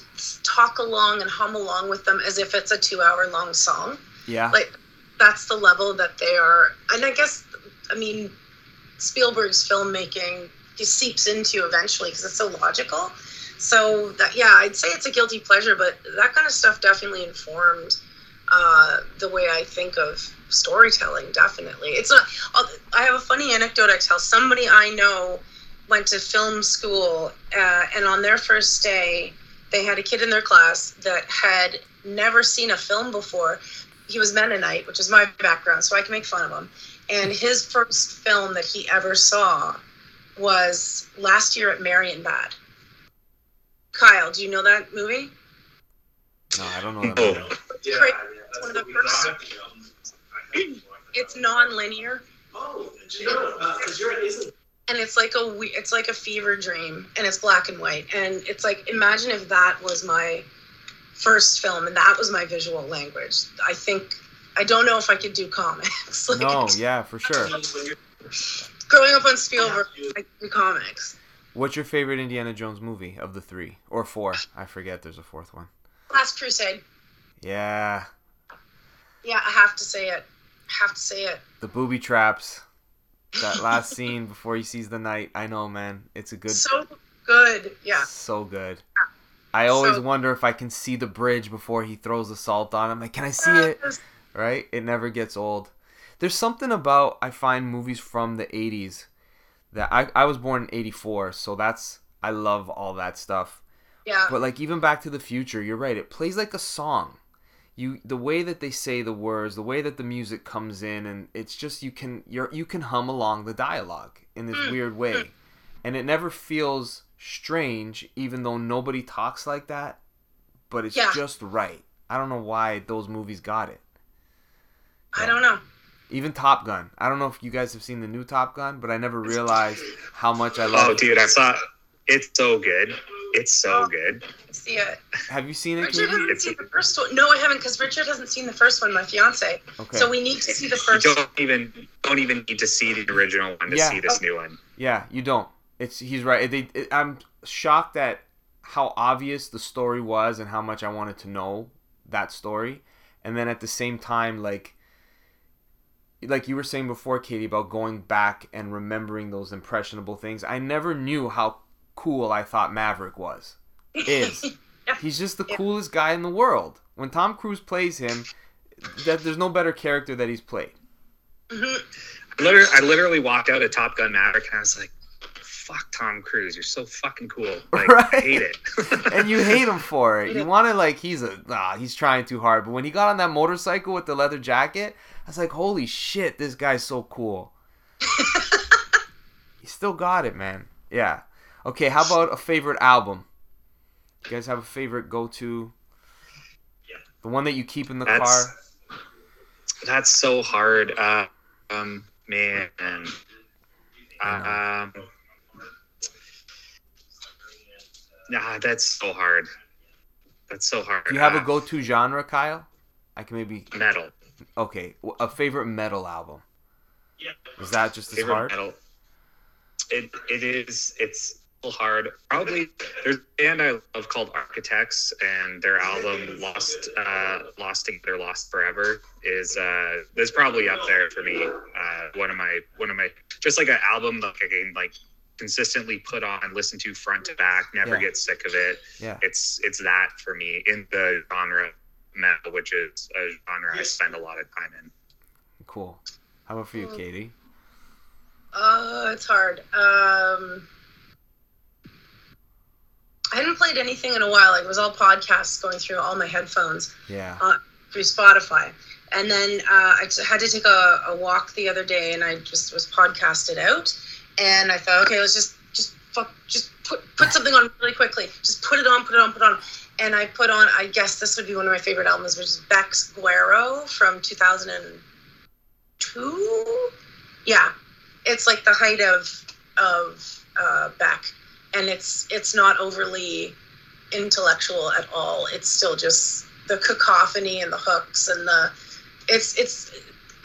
talk along and hum along with them as if it's a two-hour-long song. Yeah. Like that's the level that they are, and I guess, I mean, Spielberg's filmmaking just seeps into eventually because it's so logical. So that yeah, I'd say it's a guilty pleasure, but that kind of stuff definitely informed uh, the way I think of storytelling. Definitely, it's not. I have a funny anecdote I tell. Somebody I know went to film school, uh, and on their first day, they had a kid in their class that had never seen a film before. He was Mennonite, which is my background, so I can make fun of him. And his first film that he ever saw was last year at Marienbad. Kyle, do you know that movie? No, I don't know that. Movie. Yeah, yeah, It's one of the first- It's non-linear, Oh, you know, because you're isn't. and it's like a it's like a fever dream, and it's black and white, and it's like imagine if that was my first film, and that was my visual language. I think I don't know if I could do comics. like, No, yeah, for sure. When you're, Growing up on Spielberg, I do comics. What's your favorite Indiana Jones movie of the three or four? I forget. There's a fourth one. Last Crusade. Yeah, Yeah, I have to say it. I have to say it. the booby traps. That last scene before he sees the knight. I know, man. It's a good. So good. Yeah. So good. I always So- wonder if I can see the bridge before he throws the salt on. I'm like, can I see it? Right? It never gets old. There's something about I find movies from the 80s that I I was born in 84, so that's I love all that stuff. Yeah. But like even Back to the Future, you're right. It plays like a song. You the way that they say the words, the way that the music comes in, and it's just you can you're you can hum along the dialogue in this Mm, weird way, and it never feels strange, even though nobody talks like that. But it's Yeah. just right. I don't know why those movies got it. I don't know. Even Top Gun. I don't know if you guys have seen the new Top Gun, but I never realized how much I love. Oh, dude, I saw. It's so good. It's so oh, good. See it. Have you seen it, Richard Katie? hasn't seen the first one. No, I haven't, because Richard hasn't seen the first one. My fiance. Okay. So we need to see the You first. don't even don't even need to see the original one to Yeah. see this new one. Yeah, you don't. It's he's right. They, it, I'm shocked at how obvious the story was and how much I wanted to know that story, and then at the same time, like, like you were saying before, Katie, about going back and remembering those impressionable things. I never knew how cool I thought Maverick was. Is he's just the Yeah. coolest guy in the world. When Tom Cruise plays him, that there's no better character that he's played. Mhm. I literally, I literally walked out of Top Gun Maverick and I was like, "Fuck Tom Cruise, you're so fucking cool." Like, I Right. hate it. and you hate him for it. You Yeah. want to like he's a ah, he's trying too hard. But when he got on that motorcycle with the leather jacket, I was like, holy shit, this guy's so cool. he still got it, man. Yeah. Okay, how about a favorite album? You guys have a favorite go-to? Yeah. The one that you keep in the That's- car. That's so hard. Uh, um, man. I Um, nah, that's so hard. That's so hard. Do you have a Uh, go-to genre, Kyle? I can maybe metal? Okay, a favorite metal album. Yeah. Is that just as Favorite hard? metal? It it is. It's hard. Probably there's a band I love called Architects, and their album Lost uh, Lost Together, Lost Forever is uh is probably up there for me. Uh, one of my one of my just like an album that I can like consistently put on and listen to front to back, never Yeah. get sick of it. Yeah. It's it's that for me in the genre metal, which is a genre I spend a lot of time in. Cool. How about for you, Mm. Katie? Uh, it's hard. Um, I hadn't played anything in a while. Like it was all podcasts going through all my headphones Yeah. through Spotify. And then uh, I t- had to take a, a walk the other day, and I just was podcasted out. And I thought, okay, let's just just fuck, just put put something on really quickly. Just put it on, put it on, put it on. And I put on. I guess this would be one of my favorite albums, which is Beck's Guero from 2002. Yeah, it's like the height of of uh, Beck, and it's it's not overly intellectual at all. It's still just the cacophony and the hooks and the it's it's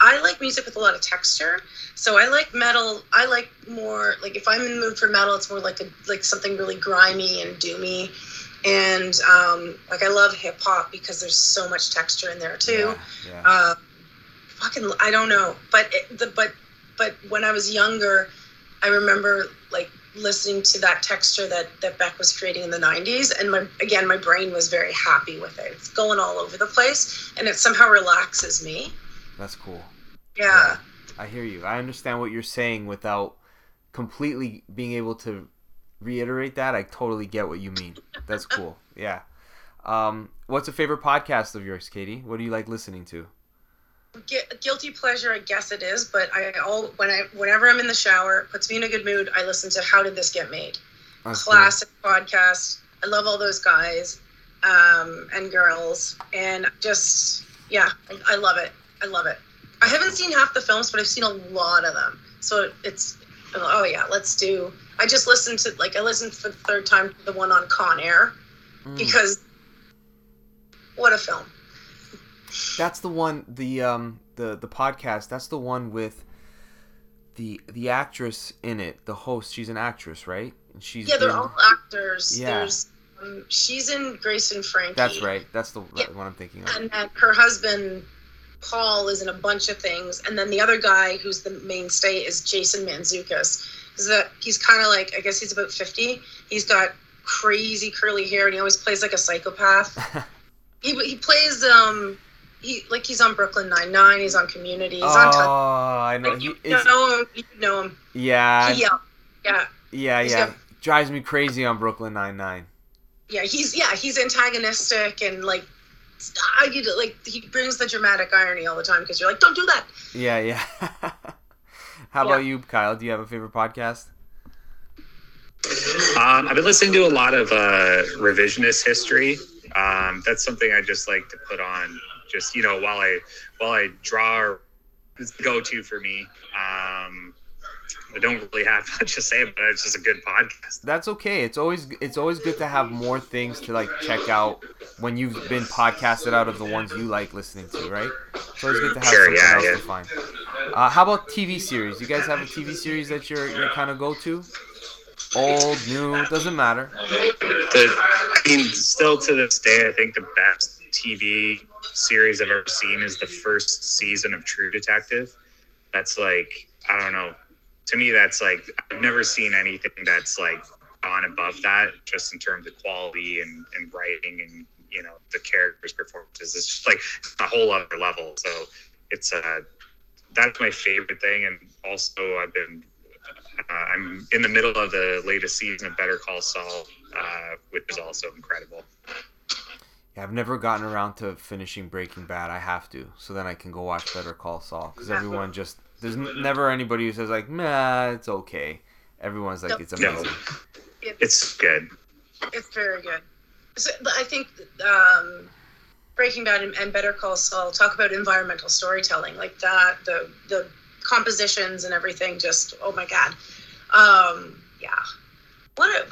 I like music with a lot of texture. So I like metal. I like more like if I'm in the mood for metal, it's more like a like something really grimy and doomy. And um, like I love hip hop because there's so much texture in there too. Yeah. yeah. Uh, fucking, I don't know, but it, the, but but when I was younger, I remember like listening to that texture that that Beck was creating in the '90s, and my again, my brain was very happy with it. It's going all over the place, and it somehow relaxes me. That's cool. Yeah, I hear you. I understand what you're saying without completely being able to reiterate that, I totally get what you mean. That's cool. Yeah. Um, what's a favorite podcast of yours, Katie? What do you like listening to? Guilty pleasure, I guess it is. But I all when I whenever I'm in the shower, it puts me in a good mood. I listen to How Did This Get Made? That's cool. Classic podcast. I love all those guys um, and girls, and just yeah, I, I love it. I love it. I haven't seen half the films, but I've seen a lot of them. So it's oh yeah, let's do. I just listened to like I listened for the third time to the one on Con Air Mm. because what a film. That's the one. The um the the podcast. That's the one with the the actress in it. The host. She's an actress, right? And she's Yeah, they're been- all actors. Yeah. There's um, she's in Grace and Frankie. That's right. That's the Yeah. one I'm thinking of. And, and her husband Paul is in a bunch of things, and then the other guy who's the mainstay is Jason Mantzoukas. Is that he's kind of like I guess he's about fifty. He's got crazy curly hair, and he always plays like a psychopath. he he plays um he like he's on Brooklyn Nine Nine. He's on Community. He's oh, on. Touch- I know. like, you it's, know him. You know him. yeah, He, yeah, yeah. yeah, he's yeah. got- Drives me crazy on Brooklyn Nine Nine. yeah he's yeah he's antagonistic and like I like he brings the dramatic irony all the time because you're like don't do that Yeah, yeah. How about you, Kyle? Do you have a favorite podcast? Um, I've been listening to a lot of uh, revisionist history. Um, that's something I just like to put on, just you know, while I while I draw. It's the go-to for me. Um, I don't really have much to say, but it's just a good podcast. That's okay. It's always it's always good to have more things to like check out when you've been podcasted out of the ones you like listening to, right? It's always good to have Sure, something yeah, else yeah. to find. Uh, how about TV series? You guys have a TV series that you're you're kind of go to? Old, new, doesn't matter. The, I mean, still to this day, I think the best TV series I've ever seen is the first season of True Detective. That's like, I don't know. To me, that's like, I've never seen anything that's like gone above that, just in terms of quality and, and writing and, you know, the characters' performances. It's just like a whole other level. So it's, uh, that's my favorite thing. And also, I've been uh, I'm in the middle of the latest season of Better Call Saul, uh, which is also incredible. Yeah, I've never gotten around to finishing Breaking Bad. I have to, so then I can go watch Better Call Saul. Because everyone just there's n- never anybody who says like, "Nah, it's okay." Everyone's like, Nope. "It's No. amazing." It's good. it's very good so, I think um, Breaking Bad and, and Better Call Saul talk about environmental storytelling like that the the compositions and everything just oh my god um, yeah what are,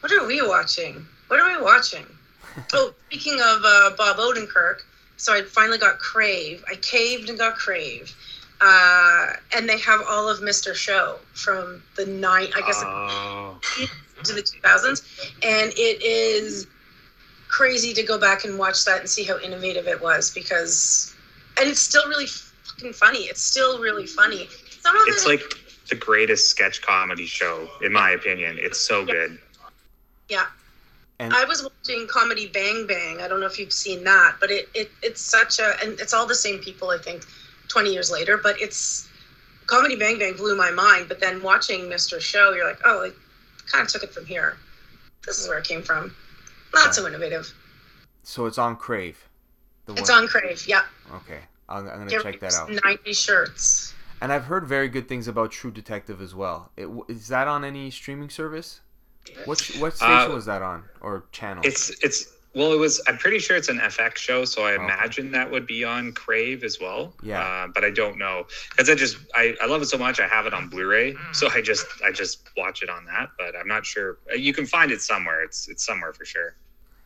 what are we watching what are we watching oh speaking of uh, Bob Odenkirk so I finally got Crave I caved and got Crave uh, and they have all of Mr. Show from the night, I guess Oh, to the 2000s and it is crazy to go back and watch that and see how innovative it was because and it's still really fucking funny. It's still really funny. Some of it's it like the greatest sketch comedy show, in my opinion. It's so good. yeah. And- i was watching comedy bang bang. I don't know if you've seen that but it, it it's such a and it's all the same people i think 20 years later but it's comedy bang bang blew my mind but then watching mr show you're like oh it kind of took it from here this is where it came from not so innovative So it's on Crave. The it's one- on crave yeah Okay, I'm, I'm gonna Get check that out. 90 shirts. And I've heard very good things about True Detective as well. It, is that on any streaming service? What what station Uh, was that on or channel? It's it's well, it was. I'm pretty sure it's an FX show, so I Okay. imagine that would be on Crave as well. Yeah. uh, but I don't know because I just I, I love it so much. I have it on Blu-ray, so I just I just watch it on that. But I'm not sure. You can find it somewhere. It's it's somewhere for sure.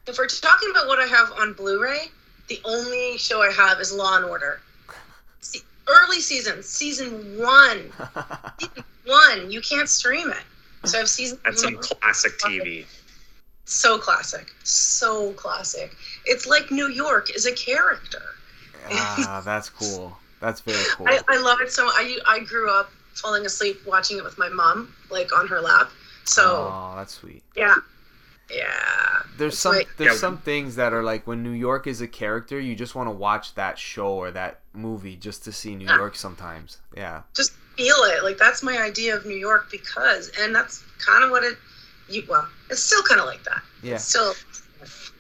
If we're talking about what I have on Blu-ray, the only show I have is Law and Order. Se- Early season, season one, season one. You can't stream it. So I've season That's some classic TV. So classic, so classic. It's like New York is a character. ah, that's cool. That's very cool. I, I love it so. I I grew up falling asleep watching it with my mom, like on her lap. So oh, that's sweet. yeah, Yeah. There's some like- there's Yeah. some things that are like when New York is a character, you just want to watch that show or that movie just to see New Yeah. York sometimes. Yeah. just feel it. Like that's my idea of New York because, and that's kind of what it. You well, it's still kind of like that. Yeah. It's still.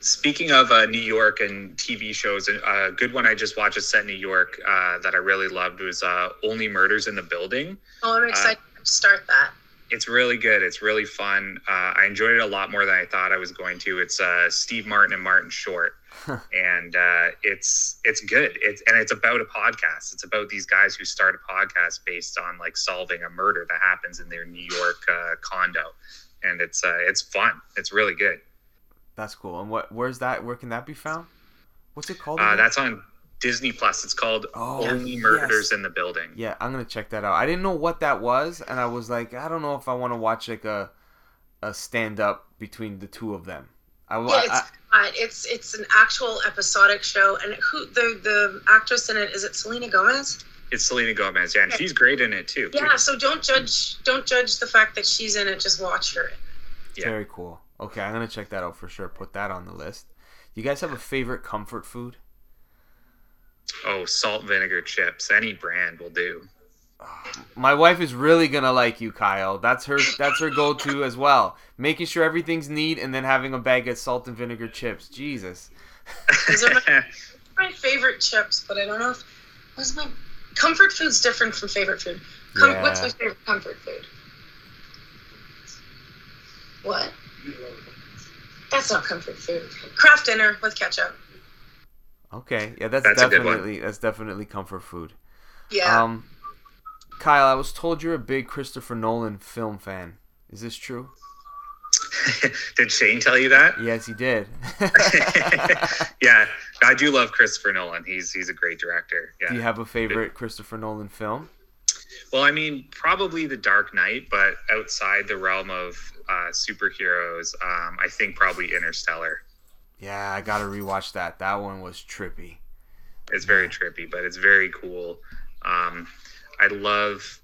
Speaking of uh, New York and TV shows, a good one I just watched is set in New York uh, that I really loved was uh, Only Murders in the Building. Oh, I'm excited to start that. It's really good. It's really fun. Uh, I enjoyed it a lot more than I thought I was going to. It's uh, Steve Martin and Martin Short, and uh, it's it's good. It's and it's about a podcast. It's about these guys who start a podcast based on like solving a murder that happens in their New York uh, condo, and it's uh, it's fun. It's really good. That's cool. And what where's that where can that be found? What's it called? Uh, that's on Disney Plus. It's called Oh, Only Murders yes. in the Building. Yeah, I'm gonna check that out. I didn't know what that was, and I was like, I don't know if I want to watch like a a stand up between the two of them. I, Yeah, I- it's uh, it's it's an actual episodic show, and who the the actress in it is it Selena Gomez? It's Selena Gomez, yeah, and she's great in it too. Yeah, so don't judge don't judge the fact that she's in it. Just watch her. Yeah. very cool. Okay, I'm gonna check that out for sure. Put that on the list. You guys have a favorite comfort food? Oh, salt vinegar chips. Any brand will do. My wife is really gonna like you, Kyle. That's her. That's her go-to as well. Making sure everything's neat and then having a bag of salt and vinegar chips. Jesus. Those are my, my favorite chips, but I don't know if what's my comfort food's different from favorite food. Com- Yeah. What's my favorite comfort food? What? That's not comfort food. Kraft dinner with ketchup. Okay, yeah, that's, That's a good one. definitely that's definitely comfort food. Yeah. Um, Kyle, I was told you're a big Christopher Nolan film fan. Is this true? Did Shane tell you that? Yes, he did. yeah, I do love Christopher Nolan. He's he's a great director. Do you have a favorite Christopher Nolan film? Well, I mean, probably The Dark Knight, but outside the realm of uh, superheroes, um, I think probably Interstellar. Yeah, I gotta rewatch that. That one was trippy. It's very trippy, but it's very cool. Um, I love,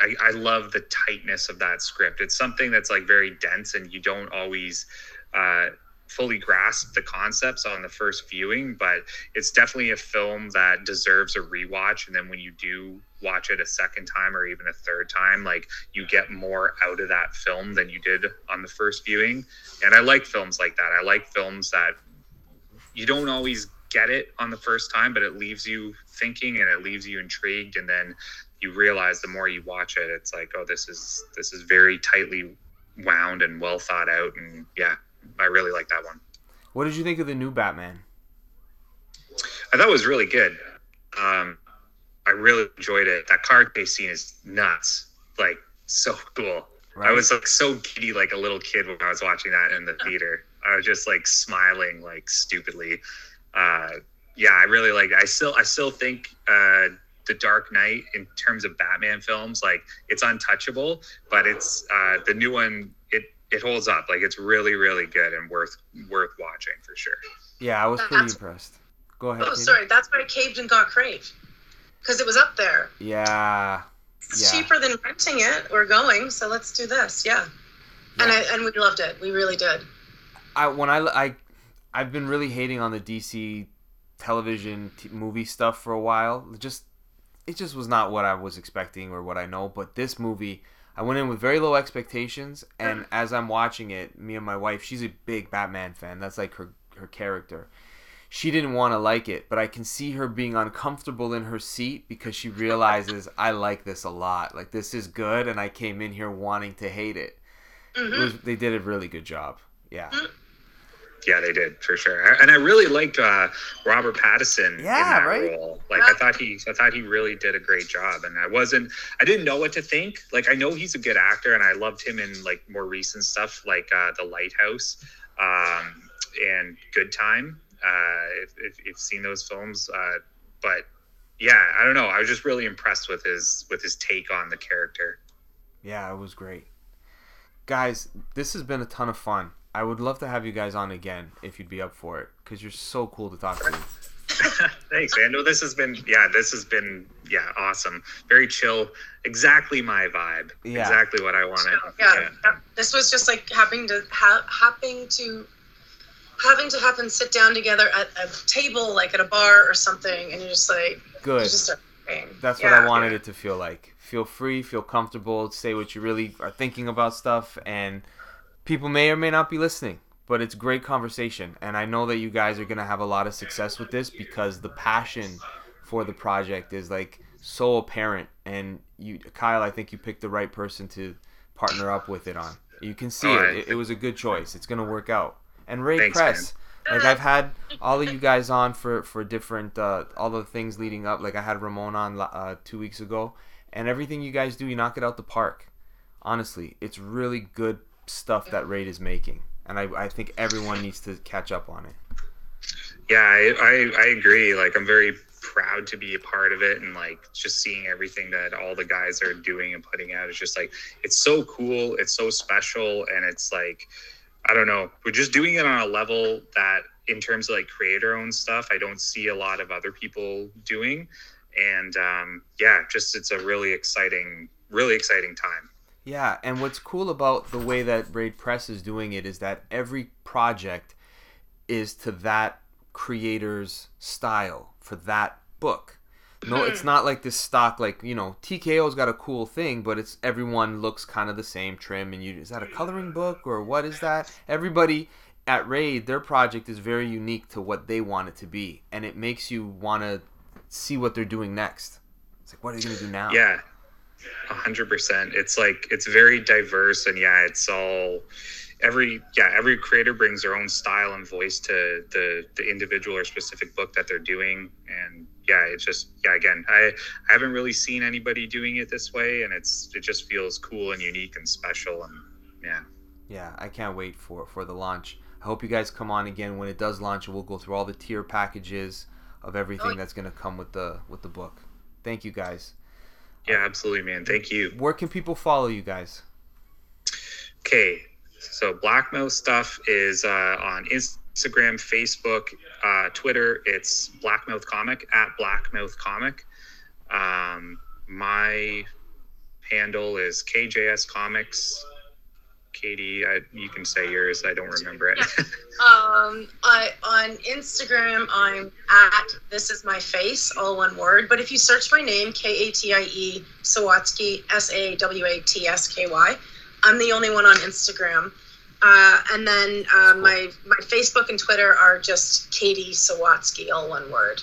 I, I love the tightness of that script. It's something that's like very dense, and you don't always uh, fully grasp the concepts on the first viewing. But it's definitely a film that deserves a rewatch. And then when you do watch it a second time or even a third time, like you get more out of that film than you did on the first viewing. And I like films like that. I like films that you don't always get it on the first time, but it leaves you thinking and it leaves you intrigued, and then you realize the more you watch it, it's like, oh, this is this is very tightly wound and well thought out, and yeah, I really like that one. What did you think of the new Batman? I thought it was really good. Um, I really enjoyed it. That car chase scene is nuts, like so cool. I was like so giddy, like a little kid when I was watching that in the theater. I was just like smiling, like stupidly. Uh, yeah, I really like. I still, I still think uh, the Dark Knight, in terms of Batman films, like it's untouchable. But it's uh, the new one. It it holds up. Like it's really, really good and worth worth watching for sure. Yeah, I was pretty That's- impressed. Go ahead. oh, Katie. sorry. That's why I caved and got Crave. Because it was up there. Yeah. It's Yeah. cheaper than renting it or going, so let's do this. Yeah. And I, and we loved it. We really did. I when I I I've been really hating on the DC television t- movie stuff for a while. Just it just was not what I was expecting or what I know. But this movie, I went in with very low expectations, and as I'm watching it, me and my wife, she's a big Batman fan. That's like her her character. She didn't want to like it, but I can see her being uncomfortable in her seat because she realizes I like this a lot. Like this is good, and I came in here wanting to hate it. hmm it was, they did a really good job. Yeah. Yeah, they did for sure. And I really liked uh, Robert Pattinson Yeah, in that right? role. Like I thought he, I thought he really did a great job. And I wasn't, I didn't know what to think. Like I know he's a good actor, and I loved him in like more recent stuff, like uh, The Lighthouse um, and Good Time. Uh, if, if you've seen those films, uh, but yeah, I don't know. I was just really impressed with his with his take on the character. Yeah, it was great. Guys, this has been a ton of fun. I would love to have you guys on again if you'd be up for it because you're so cool to talk to. Thanks, man. No, this has been yeah, this has been yeah, awesome. Very chill. Exactly my vibe. Yeah. Exactly what I wanted. yeah, yeah. this was just like having to ha- having to having to happen sit down together at a table like at a bar or something and you're just like Good. just start praying. That's what. I wanted it to feel like. Feel free, feel comfortable, say what you really are thinking about stuff, and people may or may not be listening, but it's great conversation. And I know that you guys are going to have a lot of success with this because the passion for the project is like so apparent. And you, Kyle, I think you picked the right person to partner up with it on. You can see All it. it. It was a good choice. It's going to work out. And Ray Thanks, Press. Like I've had all of you guys on for for different uh, all the things leading up. Like I had Ramon on uh, two weeks ago, and everything you guys do, you knock it out the park. Honestly, it's really good stuff that Raid is making, and I, I think everyone needs to catch up on it. Yeah, I, I, I agree. Like, I'm very proud to be a part of it and like just seeing everything that all the guys are doing and putting out is just like it's so cool it's so special and it's like i don't know we're just doing it on a level that in terms of like creator owned stuff i don't see a lot of other people doing and um yeah just it's a really exciting really exciting time Yeah, and what's cool about the way that Raid Press is doing it is that every project is to that creator's style for that book. No, it's not like this stock like, you know, TKO's got a cool thing, but it's everyone looks kind of the same trim and you is that a coloring book or what is that? Everybody at Raid, their project is very unique to what they want it to be, and it makes you want to see what they're doing next. It's like, what are you gonna do now? yeah a hundred percent it's like it's very diverse and yeah it's all every yeah every creator brings their own style and voice to the the individual or specific book that they're doing and yeah it's just yeah again i i haven't really seen anybody doing it this way and it's it just feels cool and unique and special and yeah Yeah, I can't wait for for the launch. I hope you guys come on again when it does launch. and We'll go through all the tier packages of everything Oh. that's gonna come with the with the book. Thank you guys. Yeah absolutely man thank you Where can people follow you guys? Okay, so Blackmouth stuff is uh, on Instagram, Facebook, uh, Twitter. It's Blackmouth Comic at Blackmouth Comic. Um, my handle is KJS Comics. Katie, I, you can say yours. I don't remember it. Um, I on Instagram I'm at this is my face, all one word. But if you search my name, K A T I E Sawatsky, S A W A T S K Y, I'm the only one on Instagram. Uh, and then uh, my my Facebook and Twitter are just Katie Sawatsky, all one word.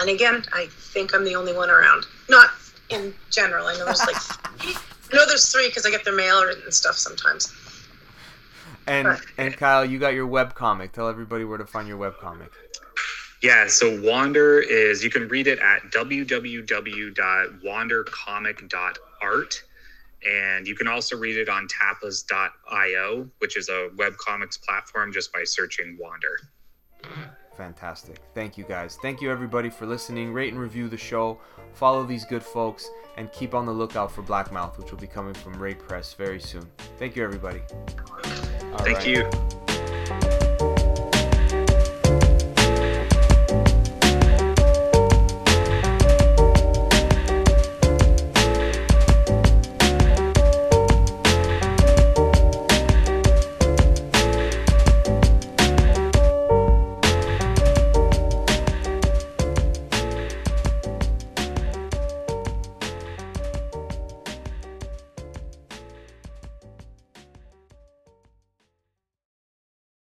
And again, I think I'm the only one around. Not in general. I know there's like I know there's three because I get their mail and stuff sometimes. And Right. and Kyle, you got your web comic. Tell everybody where to find your web comic. Yeah, so Wander is you can read it at www.wandercomic.art and you can also read it on tapas.io, which is a webcomics platform just by searching Wander. Fantastic. Thank you guys. Thank you everybody for listening. Rate and review the show. Follow these good folks and keep on the lookout for Blackmouth, which will be coming from Raid Press very soon. Thank you everybody. All Thank right. you.